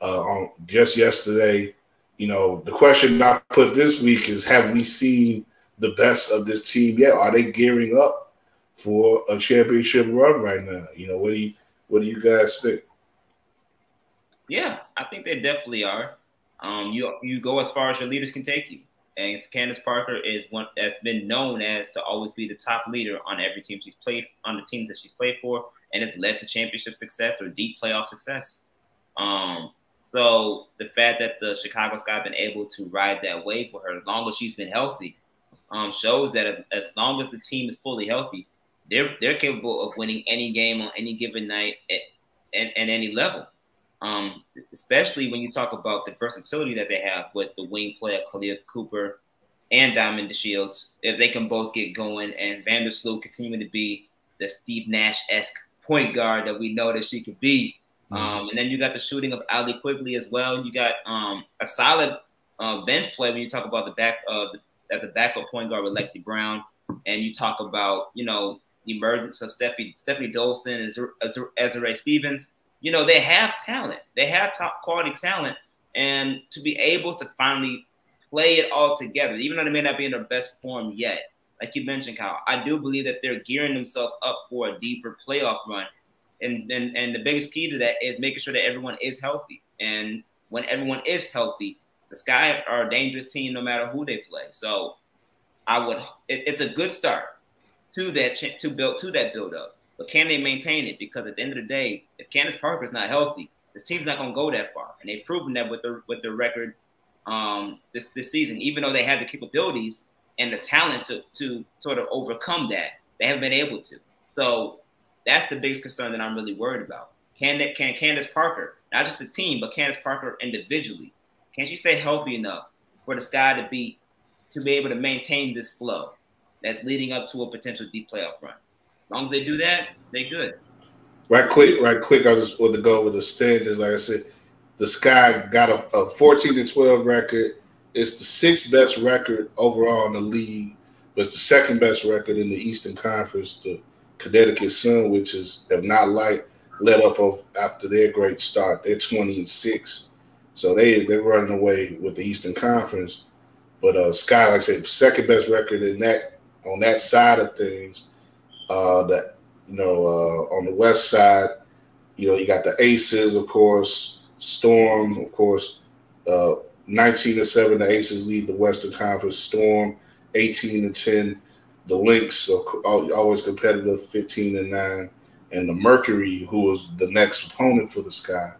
S1: uh, on just yesterday. You know, the question I put this week is: Have we seen the best of this team yet? Are they gearing up for a championship run right now? You know, what do you what do you guys think?
S2: Yeah, I think they definitely are. Um, you you go as far as your leaders can take you. And Candace Parker is one that's been known as to always be the top leader on every team she's played on the teams that she's played for, and it's led to championship success or deep playoff success. Um, so the fact that the Chicago Sky have been able to ride that wave for her as long as she's been healthy um, shows that as long as the team is fully healthy, they're they're capable of winning any game on any given night at, at, at any level. Um, especially when you talk about the versatility that they have with the wing player Kahleah Copper and Diamond Shields. If they can both get going and Vandersloot continuing to be the Steve Nash esque point guard that we know that she could be. Mm-hmm. Um, and then you got the shooting of Allie Quigley as well. You got um, a solid uh, bench play when you talk about the back uh, the, at the backup point guard with Lexie Brown, and you talk about you know the emergence of Stephanie Stephanie Dolson and Azurá Stevens you know, they have talent. They have top quality talent. And to be able to finally play it all together, even though they may not be in their best form yet, like you mentioned, Kyle, I do believe that they're gearing themselves up for a deeper playoff run. And, and, and the biggest key to that is making sure that everyone is healthy. And when everyone is healthy, the Sky are a dangerous team no matter who they play. So I would, it, it's a good start to that to build to that build up. But can they maintain it? Because at the end of the day, if Candace Parker is not healthy, this team's not going to go that far. And they've proven that with their with their record um, this this season. Even though they have the capabilities and the talent to to sort of overcome that, they haven't been able to. So that's the biggest concern that I'm really worried about. Can that can Candace Parker, not just the team, but Candace Parker individually, can she stay healthy enough for the Sky to be to be able to maintain this flow that's leading up to a potential deep playoff run? As long as they do that, they good.
S1: Right quick, right quick. I just want to go over the standings. Like I said, the Sky got a, a 14 to 12 record. It's the sixth best record overall in the league. but it's the second best record in the Eastern Conference. The Connecticut Sun, which is have not like let up of after their great start. They're 20 and six, so they they're running away with the Eastern Conference. But uh, Sky, like I said, second best record in that on that side of things. Uh, that you know uh, on the West side, you know you got the Aces, of course, Storm, of course. Uh, 19 to 7, the Aces lead the Western Conference. Storm, 18 to 10. The Lynx are always competitive, 15 and 9. And the Mercury, who was the next opponent for the Sky,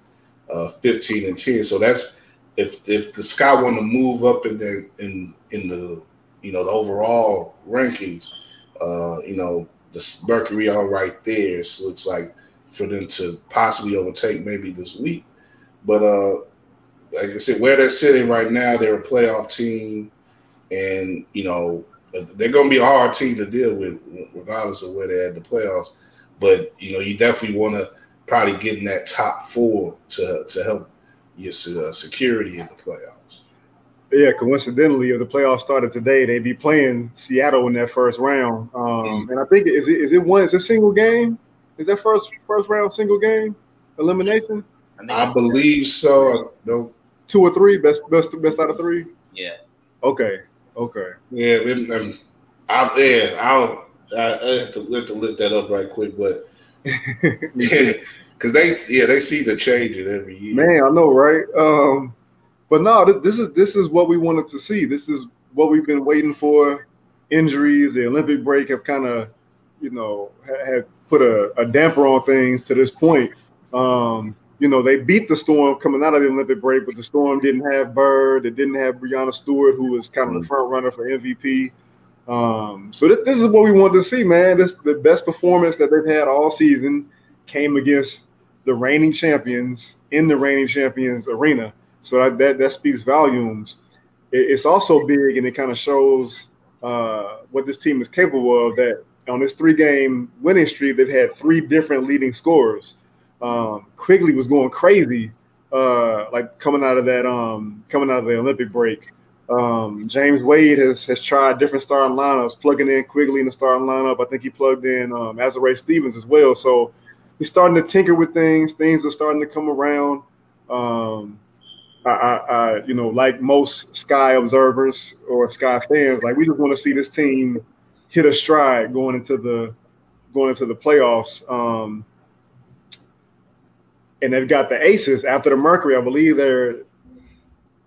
S1: uh, 15 and 10. So that's if if the Sky want to move up in the in in the you know the overall rankings, uh, you know the Mercury are right there. So it's like for them to possibly overtake maybe this week. But uh, like I said, where they're sitting right now, they're a playoff team, and you know they're going to be a hard team to deal with, regardless of where they're at the playoffs. But you know, you definitely want to probably get in that top four to to help your uh, security in the playoffs.
S3: Yeah, coincidentally, if the playoffs started today, they'd be playing Seattle in that first round. Um, mm-hmm. And I think is it is it one? Is a single game? Is that first first round single game elimination?
S1: I, I believe so. No,
S3: two or three, best best best out of three.
S2: Yeah.
S3: Okay. Okay.
S1: Yeah, um, I yeah, I'll I, I have to, have to look that up right quick, but yeah, because they yeah they see the changes every year.
S3: Man, I know, right? Um, but no, this is this is what we wanted to see. This is what we've been waiting for. Injuries, the Olympic break have kind of, you know, had put a, a damper on things to this point. Um, you know, they beat the Storm coming out of the Olympic break, but the Storm didn't have Bird. It didn't have Breanna Stewart, who was kind of the mm. front runner for MVP. Um, so this, this is what we wanted to see, man. This the best performance that they've had all season came against the reigning champions in the reigning champions arena. So that that, that speaks volumes. It, it's also big, and it kind of shows uh, what this team is capable of. That on this three game winning streak, they've had three different leading scorers. Um, Quigley was going crazy, uh, like coming out of that, um, coming out of the Olympic break. Um, James Wade has has tried different starting lineups, plugging in Quigley in the starting lineup. I think he plugged in um, Azurá Stevens as well. So he's starting to tinker with things. Things are starting to come around. Um, I, I, I, you know, like most Sky observers or Sky fans, like we just want to see this team hit a stride going into the going into the playoffs. Um, and they've got the Aces after the Mercury. I believe their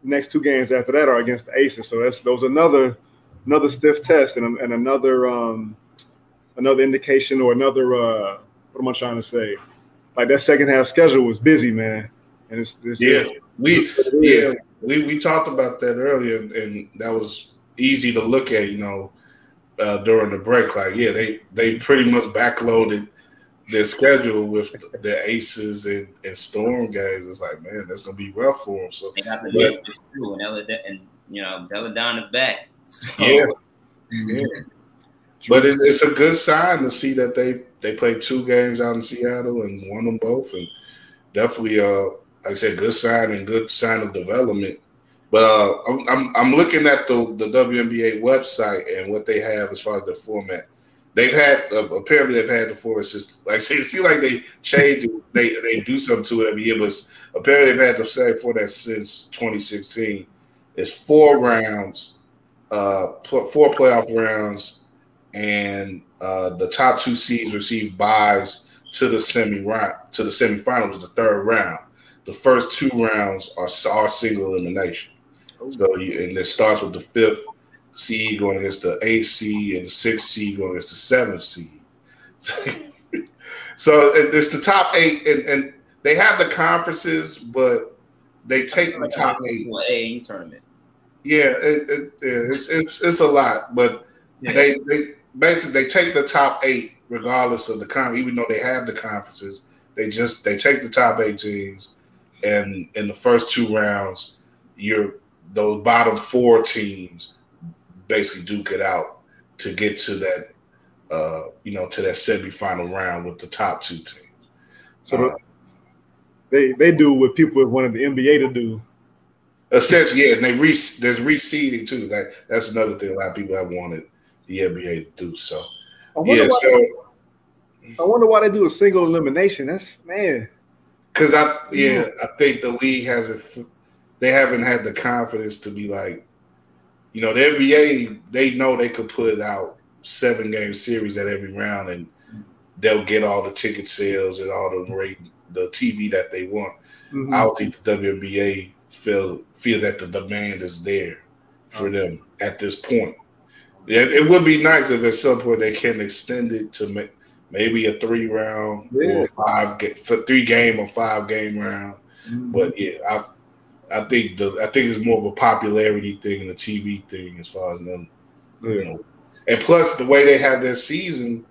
S3: next two games after that are against the Aces. So that's those another another stiff test and, and another um, another indication or another uh, what am I trying to say? Like that second half schedule was busy, man. And it's, it's
S1: yeah, just, we yeah we we talked about that earlier, and that was easy to look at. You know, uh, during the break, like yeah, they they pretty much backloaded their schedule with the Aces and, and Storm guys, it's like, man, that's gonna be rough for them. So
S2: they got the but, too, and, Ella, and you know, Delle Donne is back. So.
S1: Yeah, yeah. But it's, it's a good sign to see that they they played two games out in Seattle and won them both, and definitely, uh, like I said, good sign and good sign of development. But uh, I'm, I'm, I'm looking at the the WNBA website and what they have as far as the format they've had uh, apparently they've had the four assists. Like see, it seems like they change it. They they do something to it every year, but apparently they've had the same format since 2016. It's four rounds, uh, four playoff rounds, and uh, the top two seeds receive buys to the semi round to the semifinals, the third round. The first two rounds are are single elimination. So you, and it starts with the fifth seed going against the eighth seed and the sixth seed going against the seventh seed. so it's the top eight, and, and they have the conferences, but they take the top eight.
S2: AAU tournament.
S1: Yeah, it, it, it's it's it's a lot, but yeah. they they basically they take the top eight regardless of the con. Even though they have the conferences, they just they take the top eight teams, and in the first two rounds, you're those bottom four teams basically duke it out to get to that, uh, you know, to that semifinal round with the top two teams.
S3: So they they do what people wanted the NBA to do.
S1: Essentially, yeah, and they re, there's reseeding too. That that's another thing a lot of people have wanted the NBA to do. So
S3: I wonder,
S1: yeah,
S3: why,
S1: so
S3: I wonder why they do a single elimination. That's man.
S1: because I yeah I think the league hasn't they haven't had the confidence to be like, you know, the NBA they know they could put out seven game series at every round and they'll get all the ticket sales and all the rate the TV that they want.
S3: Mhm.
S1: I don't think the WNBA feel feel that the demand is there for them at this point. Yeah, it would be nice if at some point they can extend it to ma- maybe a three round
S3: Yeah.
S1: or five for three game or five game round.
S3: Mhm.
S1: But yeah, I I think the I think it's more of a popularity thing and a TV thing as far as them, you know. And plus the way they have their season,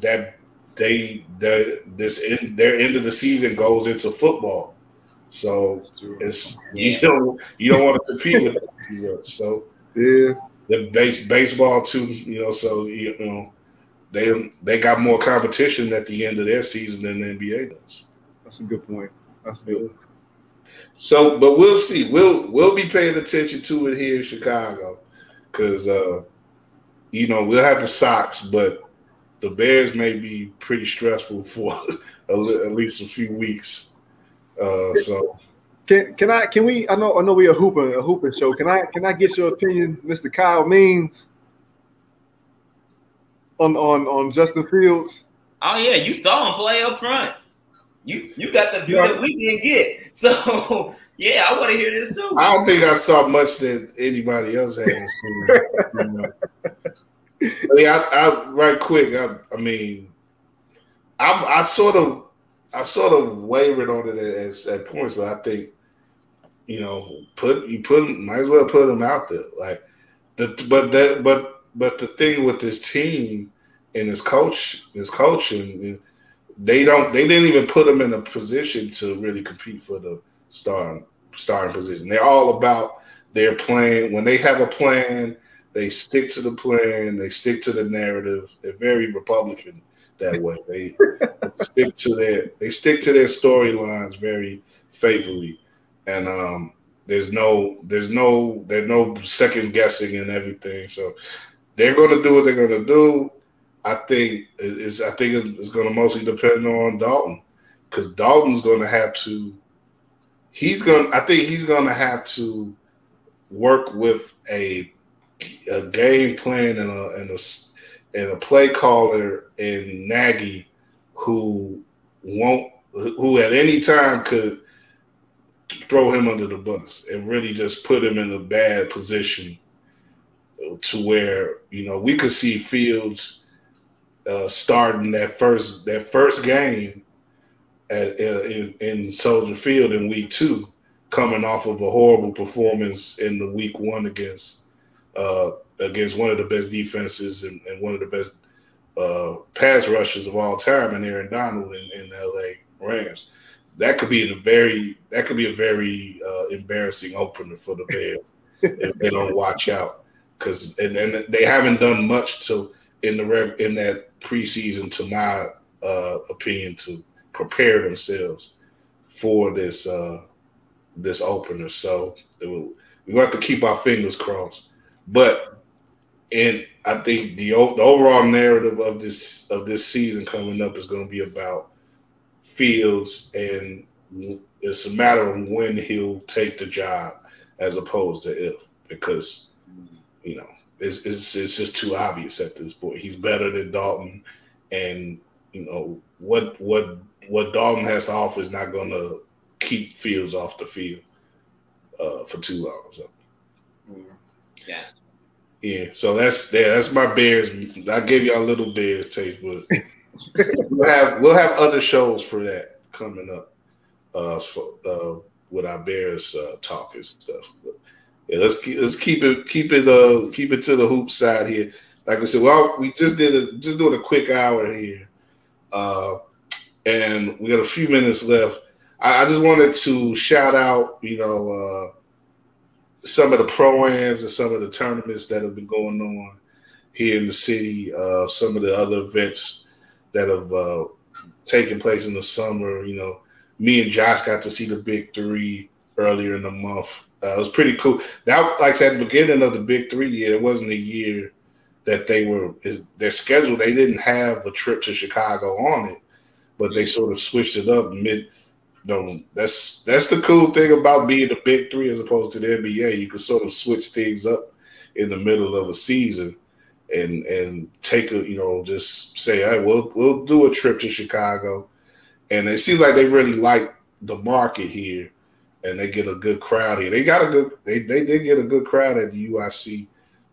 S1: that they the this in their end of the season goes into football. So it's you
S2: Yeah.
S1: don't you don't want to compete with them too much. So
S3: yeah.
S1: the base, baseball too, you know. So you know they they got more competition at the end of their season than the NBA does.
S3: That's a good point. That's good.
S1: So, but we'll see. We'll we'll be paying attention to it here in Chicago because uh, you know we'll have the Sox, but the Bears may be pretty stressful for a li- at least a few weeks. Uh, so
S3: Can can I can we I know I know we a hooping a hooping show. Can I can I get your opinion, Mr. Kyle Means? On on on Justin Fields?
S2: Oh yeah, you saw him play up front. You you got the view
S3: Yeah.
S2: that we didn't get. So yeah, I want to hear this too.
S1: I don't think I saw much that anybody else hasn't seen. you know. But yeah, I, I, right quick. I, I mean, I, I sort of, I sort of wavered on it at, at points, but I think, you know, put you put him, might as well put him out there. Like the, but that, but but the thing with this team and his coach, his coaching, they don't, they didn't even put them in a position to really compete for the starting starting position. They're all about their plan. When they have a plan, they stick to the plan. They stick to the narrative. They're very Republican that way. They stick to their they stick to their storylines very faithfully, and um, there's no there's no there's no second guessing and everything. So they're going to do what they're going to do. I think it's I think it's going to mostly depend on Dalton because Dalton's going to have to. He's going. I think he's going to have to work with a a game plan and a and a and a play caller in Nagy who won't who at any time could throw him under the bus and really just put him in a bad position to where you know we could see Fields uh, starting that first that first game at, uh, in, in Soldier Field in week two, coming off of a horrible performance in the week one against uh, against one of the best defenses and, and one of the best uh, pass rushers of all time in Aaron Donald in, in the LA Rams. That could be a very that could be a very uh, embarrassing opener for the Bears if they don't watch out because and, and they haven't done much to in the in that preseason to my uh, opinion to prepare themselves for this uh, this opener. So we have to keep our fingers crossed. But and I think the, the overall narrative of this of this season coming up is going to be about Fields, and it's a matter of when he'll take the job as opposed to if, because you know it's, it's it's just too obvious at this point. He's better than Dalton, and you know what what what Dalton has to offer is not going to keep Fields off the field uh, for too long. So.
S2: Yeah.
S1: Yeah, so that's yeah, that's my Bears. I gave y'all a little Bears taste, but we'll have we'll have other shows for that coming up uh, for, uh with our Bears uh, talk and stuff. But yeah, let's keep let's keep it keep it uh keep it to the hoop side here. Like I said, well, we just did a just doing a quick hour here, uh, and we got a few minutes left. I, I just wanted to shout out, you know. uh some of the pro-ams and some of the tournaments that have been going on here in the city, uh, some of the other events that have uh, taken place in the summer. You know, me and Josh got to see the Big Three earlier in the month. Uh, it was pretty cool. Now, like I said, at the beginning of the Big Three year, it wasn't a year that they were their schedule. They didn't have a trip to Chicago on it, but they sort of switched it up mid. You know, that's that's the cool thing about being the Big Three as opposed to the NBA. You can sort of switch things up in the middle of a season and and take a you know just say, hey, we'll we'll do a trip to Chicago, and it seems like they really like the market here, and they get a good crowd here. They got a good they they did get a good crowd at the UIC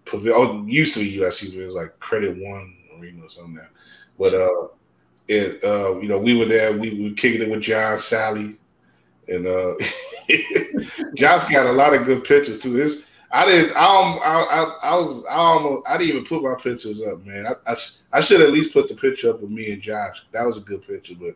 S1: pavilion. Oh, used to be UIC, it was like Credit One Arena or something. Now. But uh, it uh, you know we were there. We were kicking it with John Salley, and uh, John's got a lot of good pictures too. This I didn't. I, I, I, was. I almost. I didn't even put my pictures up, man. I, I, I should at least put the picture up of me and Josh. That was a good picture, but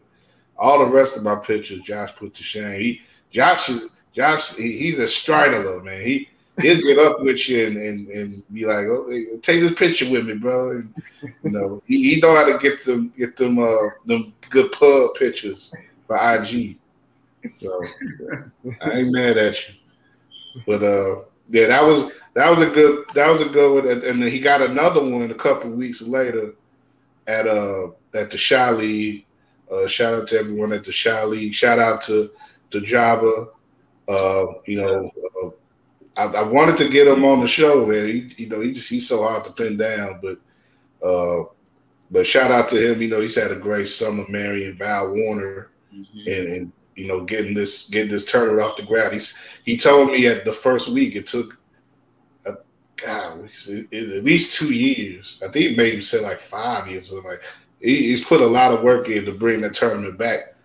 S1: all the rest of my pictures, Josh put to shame. He, Josh, Josh, he, he's a strider, man. He he'll get up with you and, and, and be like, oh, take this picture with me, bro. And, you know, he, he know how to get them get them uh them good pub pictures for IG. So I ain't mad at you, but uh yeah, that was that was a good that was a good one, and, and then he got another one a couple weeks later at uh at the Shy. Uh, shout out to everyone at the Shy. Shout out to to Jabba. Uh, you know, uh, I, I, wanted to get him on the show, man. He, you know, he just he's so hard to pin down, but uh, but shout out to him. You know, he's had a great summer, marrying Val Warner, mm-hmm. and, and you know, getting this getting this tournament off the ground. He's he told me at the first week it took a, uh, God, at least two years. I think maybe said like five years. So like he, he's put a lot of work in to bring the tournament back.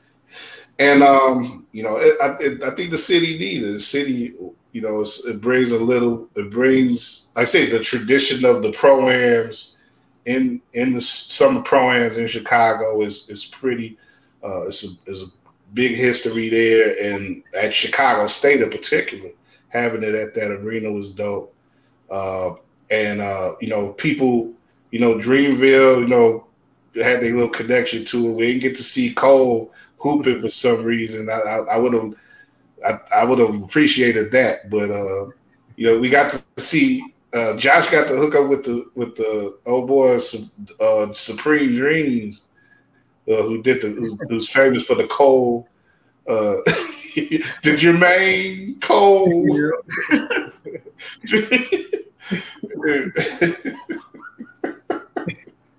S1: And um, you know, it, I, it, I think the city needs. The city, you know, it brings a little. It brings, like I say, the tradition of the proams in in the summer proams in Chicago is is pretty. Uh, it's a, it's a big history there, and at Chicago State in particular, having it at that arena was dope. Uh, and uh, you know, people, you know, Dreamville, you know, had their little connection to it. We didn't get to see Cole hooping for some reason. I, I would have, I, I would have appreciated that, but uh, you know, we got to see. Uh, Josh got to hook up with the with the old boy uh, Supreme Dreams, uh, who did the who's, who's, famous for the Cole, uh, the Jermaine Cole.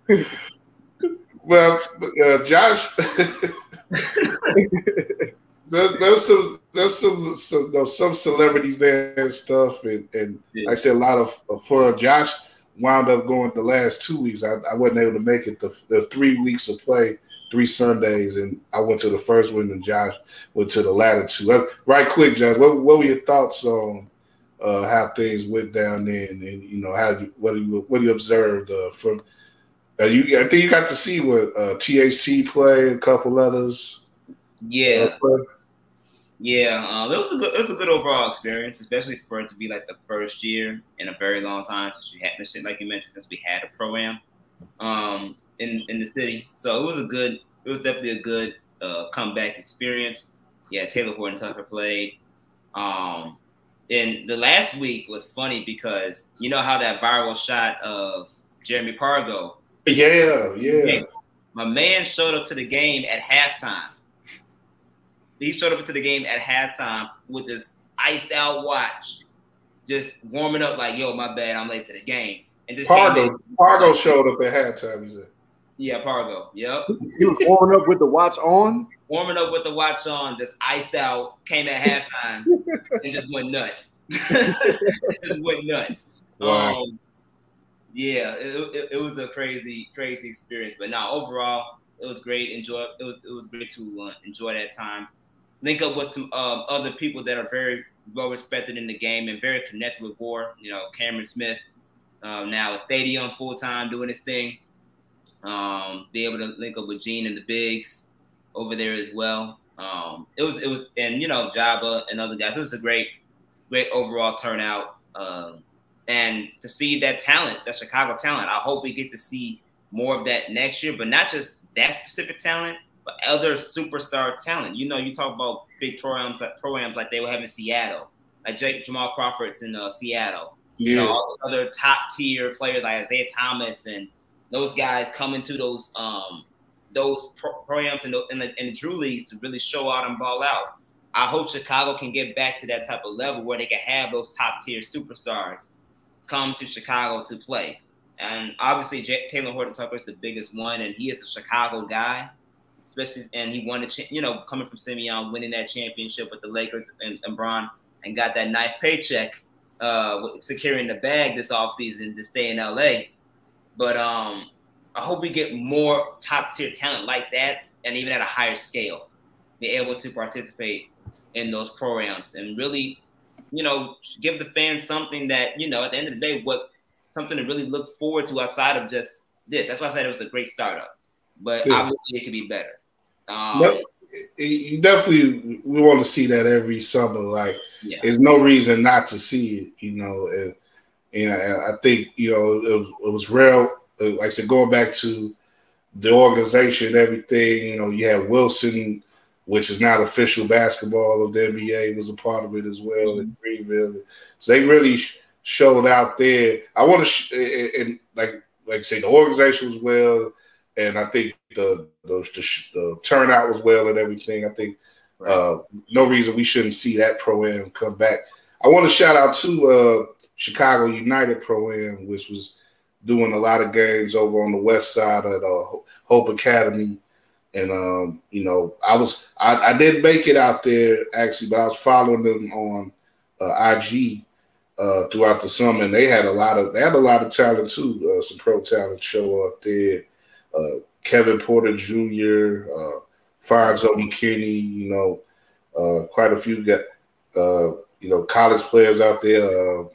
S1: well, uh, Josh, there's, there's some there's some some, some celebrities there and stuff, and, and yeah. like I said, a lot of, of fun. Josh wound up going the last two weeks. I, I wasn't able to make it the, the three weeks of play three Sundays, and I went to the first one, and Josh went to the latter two. Uh, right quick, Josh, what, what were your thoughts on uh, how things went down there, and, and you know how you, what you what you observed uh, from? Uh, you, I think you got to see what uh, THT play, a couple others.
S2: Yeah, uh, yeah, um, it was a good it was a good overall experience, especially for it to be like the first year in a very long time since we had this shit, like you mentioned, since we had a pro am. Um, in in the city. So it was a good, it was definitely a good uh, comeback experience. Yeah, Talen Horton Tucker played. Um, and the last week was funny because you know how that viral shot of Jeremy Pargo.
S1: Yeah, yeah.
S2: My man showed up to the game at halftime. He showed up to the game at halftime with this iced out watch, just warming up like, "Yo, my bad, I'm late to the game."
S1: And just Pargo, Pargo showed up at halftime. He said.
S2: Yeah, Pargo. Yep.
S3: He was warming up with the watch on.
S2: Warming up with the watch on, just iced out, came at halftime, and just went nuts. just went nuts. Wow. Um, yeah, it, it, it, was a crazy, crazy experience. But now overall, it was great. Enjoy. It was it was great to uh, enjoy that time. Link up with some um, other people that are very well respected in the game and very connected with War. You know, Cameron Smith, um, now a stadium full time doing his thing. Um, be able to link up with Gene and the Bigs over there as well. Um, it was it was and you know Jabba and other guys. It was a great great overall turnout. Um, and to see that talent, that Chicago talent, I hope we get to see more of that next year. But not just that specific talent, but other superstar talent. You know, you talk about big programs like programs like they will have in Seattle, like Jake Jamal Crawford's in uh, Seattle. You know, all those other top tier players like Isaiah Thomas and those guys coming to those um those programs and the, in the, in the Drew leagues to really show out and ball out. I hope Chicago can get back to that type of level where they can have those top tier superstars come to Chicago to play. And obviously, J- Talen Horton Tucker is the biggest one, and he is a Chicago guy, especially. And he won the, cha- you know, coming from Simeon, winning that championship with the Lakers and, and Bron, and got that nice paycheck, uh, securing the bag this offseason to stay in LA. But um, I hope we get more top tier talent like that, and even at a higher scale, be able to participate in those programs and really, you know, give the fans something that you know at the end of the day, what something to really look forward to outside of just this. That's why I said it was a great startup, but yeah. obviously it could be better. Um,
S1: you definitely we want to see that every summer. Like, yeah. there's no reason not to see it, you know. And, and I, I think you know it was, it was real. Like I said, going back to the organization, everything. You know, you had Wilson, which is not official basketball of the NBA, was a part of it as well in Greenville. So they really showed out there. I want to, sh- and like like say, the organization was well, and I think the the, the, the turnout was well and everything. I think uh, no reason we shouldn't see that pro am come back. I want to shout out to uh, Chicago United pro am, which was doing a lot of games over on the west side of the Hope Academy. And um, you know, I was I, I did make it out there actually, but I was following them on uh, IG uh, throughout the summer, and they had a lot of they had a lot of talent too. Uh, some pro talent show up there. Uh, Kevin Porter Jr., uh, Fonzo McKinnie, you know, uh, quite a few got uh, you know college players out there.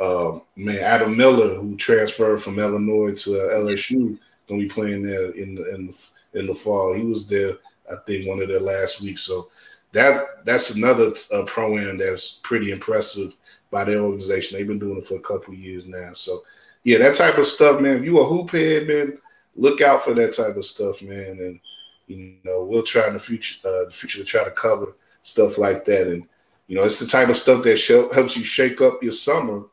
S1: Uh, man, Adam Miller, who transferred from Illinois to LSU, gonna be playing there in the in the in the fall. He was there, I think, one of their last weeks. So that that's another uh, pro am that's pretty impressive by their organization. They've been doing it for a couple years now. So yeah, that type of stuff, man. If you a hoop head, man, look out for that type of stuff, man. And you know, we'll try in the future, uh, the future to try to cover stuff like that. And you know, it's the type of stuff that helps you shake up your summer,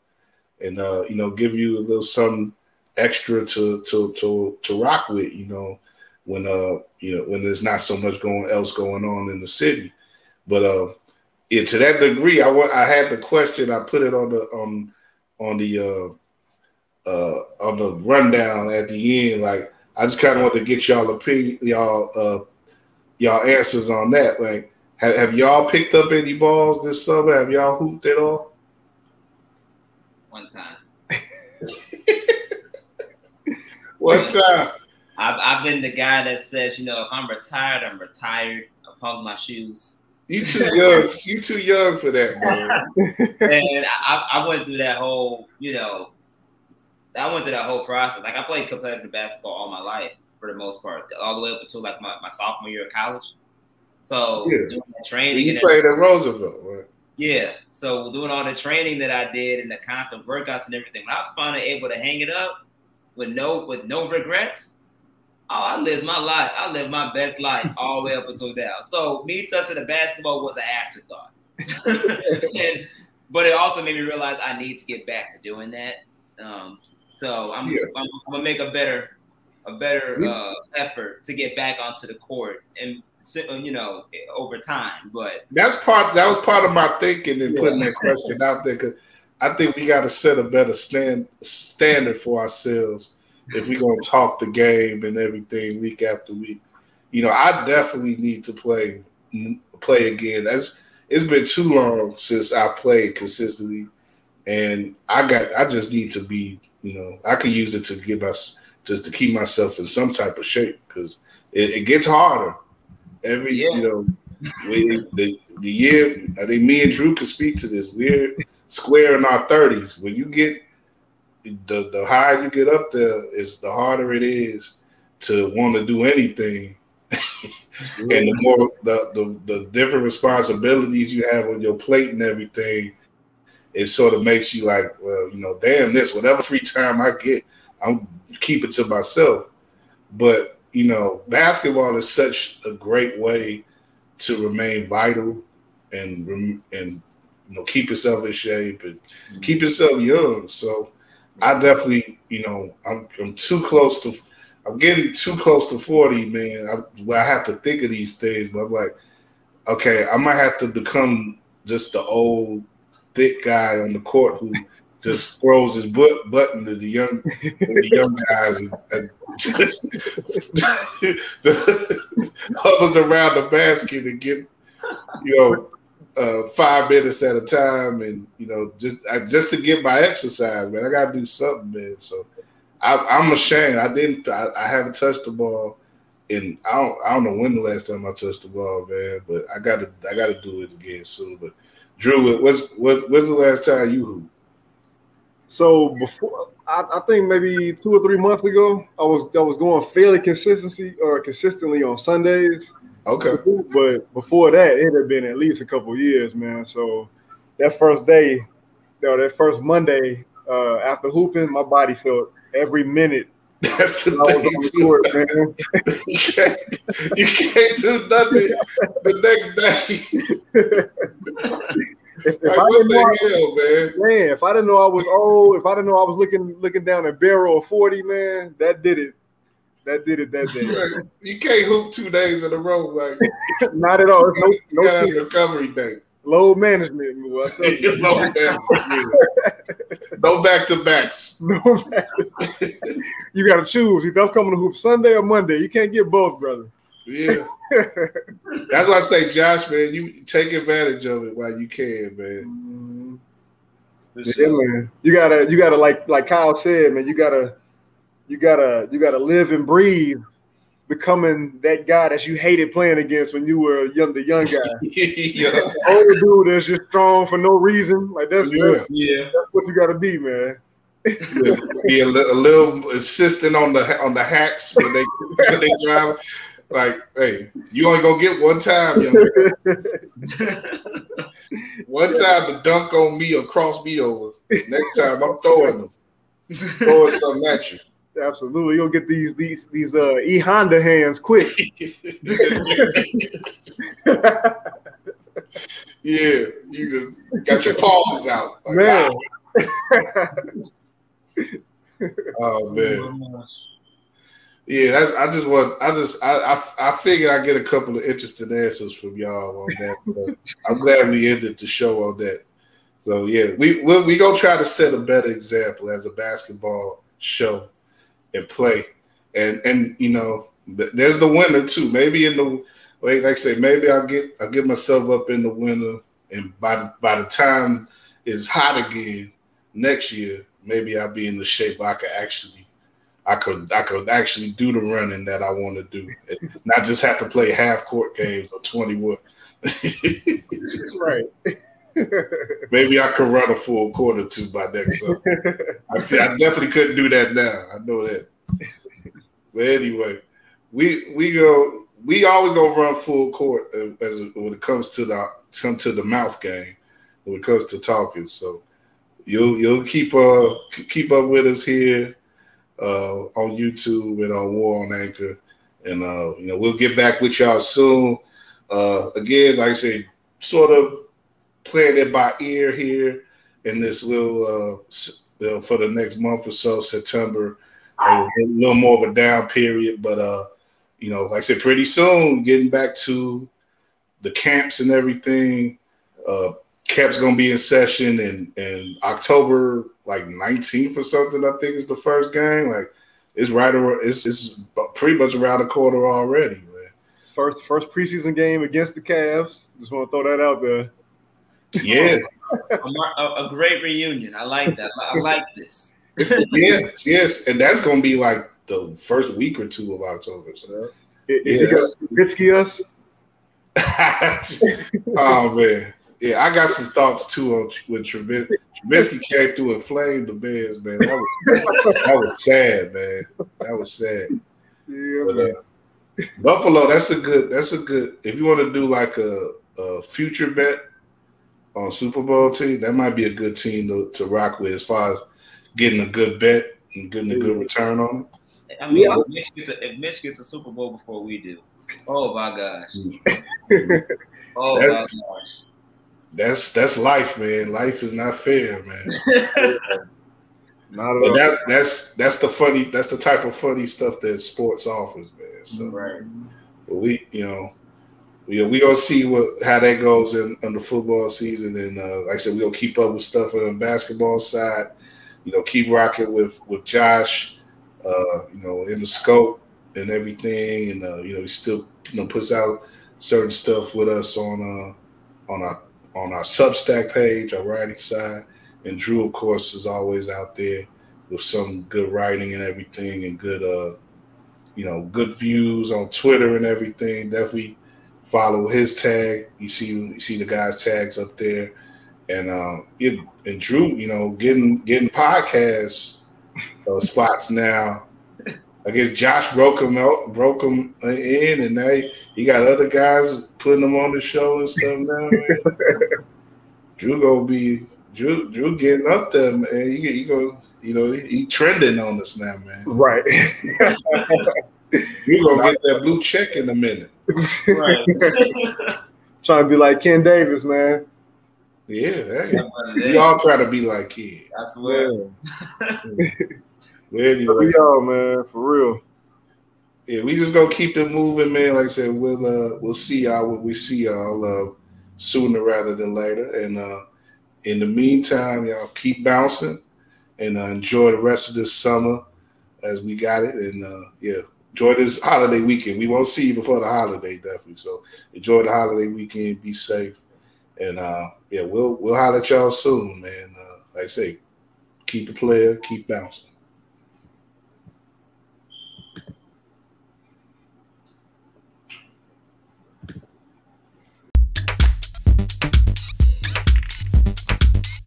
S1: and uh, you know, give you a little something extra to to to to rock with. You know, when uh you know when there's not so much going else going on in the city. But uh, yeah, to that degree, I want I had the question. I put it on the on on the uh, uh, on the rundown at the end. Like I just kind of want to get y'all opinion, y'all uh, y'all answers on that. Like, have, have y'all picked up any balls this summer? Have y'all hooped at all?
S2: One time.
S1: One time.
S2: I've, I've been the guy that says, you know, if I'm retired, I'm retired. I hung my shoes.
S1: You too young. you too young for that, man.
S2: and I, I went through that whole, you know, I went through that whole process. Like I played competitive basketball all my life for the most part, all the way up until like my, my sophomore year of college. So yeah. doing that training.
S1: You played at Roosevelt, right?
S2: Yeah. So doing all the training that I did and the constant workouts and everything, when I was finally able to hang it up with no with no regrets, Oh, I lived my life. I lived my best life all the way up until now. So me touching the basketball was an afterthought. and, but it also made me realize I need to get back to doing that. Um, so I'm, yeah. I'm, I'm, gonna make a better a better uh, effort to get back onto the court and you know over time. But
S1: that's part that was part of my thinking in yeah. putting that question out there because I think we got to set a better stand standard for ourselves if we're gonna talk the game and everything week after week. You know, I definitely need to play play again. That's it's been too long since I played consistently, and I got I just need to be you know I could use it to give us just to keep myself in some type of shape because it, it, gets harder every yeah. you know we, the the year I think me and Drew could speak to this. We're square in our thirties. When you get the the higher you get up there, is the harder it is to want to do anything. and the more the, the the different responsibilities you have on your plate and everything, it sort of makes you like, well, you know, damn this, whatever free time I get, I'm keep it to myself. But you know, basketball is such a great way to remain vital and and you know keep yourself in shape and keep yourself young. So I definitely, you know, I'm I'm too close to I'm getting too close to 40, man. I, well, I have to think of these things, but I'm like, okay, I might have to become just the old thick guy on the court who just throws his butt button to the young the young guys and, and just, hovers around the basket and get you know uh, five minutes at a time and you know just I, just to get my exercise man I gotta do something man so I, am ashamed I didn't I, I, haven't touched the ball and I don't I don't know when the last time I touched the ball man but I gotta I gotta do it again soon but Drew what's what when's the last time you hooped?
S3: So before, I, I, think maybe two or three months ago, I was I was going fairly consistency or consistently on Sundays.
S1: Okay.
S3: But before that, it had been at least a couple years, man. So that first day, you know, that first Monday uh, after hooping, my body felt every minute.
S1: That's the thing. Court, man. you, can't, you can't do nothing the next day.
S3: If, if I didn't know, hell, man? man, if I didn't know I was old, if I didn't know I was looking looking down a barrel of forty, man, that did it. That did it that day.
S1: you can't hoop two days in a row, like
S3: not at all. no, no
S1: recovery day.
S3: Load management, Load
S1: management. no back to backs. No back
S3: you got to choose. Either I'm coming to hoop Sunday or Monday. You can't get both, brother.
S1: Yeah. That's why I say, Josh, man, you take advantage of it while you can, man. Mm-hmm.
S3: Yeah, man. You gotta, you gotta, like, like Kyle said, man. You gotta, you gotta, you gotta live and breathe, becoming that guy that you hated playing against when you were young, the young guy. yeah. Older dude that's just strong for no reason. Like that's, yeah. That's, yeah. that's what you gotta be, man.
S1: yeah. Be a, a, little insistent on the on the hacks when they when they drive. Like, hey, you only gonna get one time, young one time to dunk on me or cross me over. Next time I'm throwing them, throwing something at you.
S3: Absolutely, you'll get these these these uh E Honda hands quick.
S1: yeah, you just got your palms out, like,
S3: man.
S1: oh man. Yeah, that's. I just want. I just. I. I, I figured I get a couple of interesting answers from y'all on that. So I'm glad we ended the show on that. So yeah, we we we gonna try to set a better example as a basketball show and play, and and you know, there's the winner too. Maybe in the like I say, maybe I'll get I'll get myself up in the winter, and by the by the time it's hot again next year, maybe I'll be in the shape I could actually I could I could actually do the running that I want to do, not just have to play half court games or twenty one.
S3: right.
S1: Maybe I could run a full quarter two by next summer. I, I, definitely couldn't do that now. I know that. But anyway, we we go. We always gonna run full court as when it comes to the come to the mouth game. When it comes to talking, so you'll you'll keep uh keep up with us here uh, on YouTube and on War on Anchor. And uh, you know, we'll get back with y'all soon. Uh, again, like I say, sort of playing it by ear here in this little uh, for the next month or so, September. A little more of a down period, but uh, you know, like I said, pretty soon getting back to the camps and everything. Uh, camp's gonna be in session in in October like 19th or something. I think is the first game. Like it's right around. It's it's pretty much around the corner already.
S3: First first preseason game against the Cavs. Just want to throw that out there.
S1: Yeah,
S2: a, a, great reunion. I like that. I like this.
S1: yes, yes, and that's gonna be like the first week or two of October. So.
S3: Is, is he gonna us?
S1: oh man yeah, I got some thoughts too on with Trubisky. Trubisky came through and flamed the Bears, man. That was that was sad, man. That was sad. Yeah, but, uh, Buffalo, that's a good. That's a good. If you want to do like a, a future bet on Super Bowl team, that might be a good team to, to rock with as far as getting a good bet and getting a good return on
S2: it. I mean, yeah. if, Mitch gets a, if Mitch gets a Super Bowl before we do, oh my gosh. Hmm. oh
S1: that's, my gosh that's that's life, man. Life is not fair, man.
S3: Not at
S1: But
S3: all.
S1: that that's that's the funny that's the type of funny stuff that sports offers, man. So
S2: Right.
S1: but we you know we we gonna see what how that goes in, in the football season, and uh, like I said, we gonna keep up with stuff on the basketball side. You know, keep rocking with with Josh. Uh, you know, in the scope and everything, and uh, you know, he still you know puts out certain stuff with us on uh on our on our Substack page, our writing side, and Drew, of course, is always out there with some good writing and everything, and good uh you know good views on Twitter and everything. Definitely follow his tag. You see you see the guys' tags up there, and uh, it, and Drew, you know, getting getting podcast uh, spots now. I guess Josh broke him out, broke him in, and now he, he got other guys putting him on the show and stuff now. Man. Drew gonna be Drew. Drew getting up there, man. He, he go, you know, he, he trending on us now, man.
S3: Right.
S1: Drew gonna get that blue check in a minute.
S2: Right.
S3: Trying to be like Ken Davis, man.
S1: Yeah, hey. we all try to be like kids.
S2: I swear.
S1: But anyway,
S3: We all, man, for real.
S1: yeah, we just gonna keep it moving, man. Like I said, we'll uh, we'll see y'all when we see y'all uh, sooner rather than later. And uh, in the meantime, y'all keep bouncing and uh, enjoy the rest of this summer as we got it. And uh, yeah, enjoy this holiday weekend. We won't see you before the holiday, definitely. So enjoy the holiday weekend. Be safe. And uh, yeah, we'll we'll holler at y'all soon, man. Uh, like I say, keep the player, keep bouncing.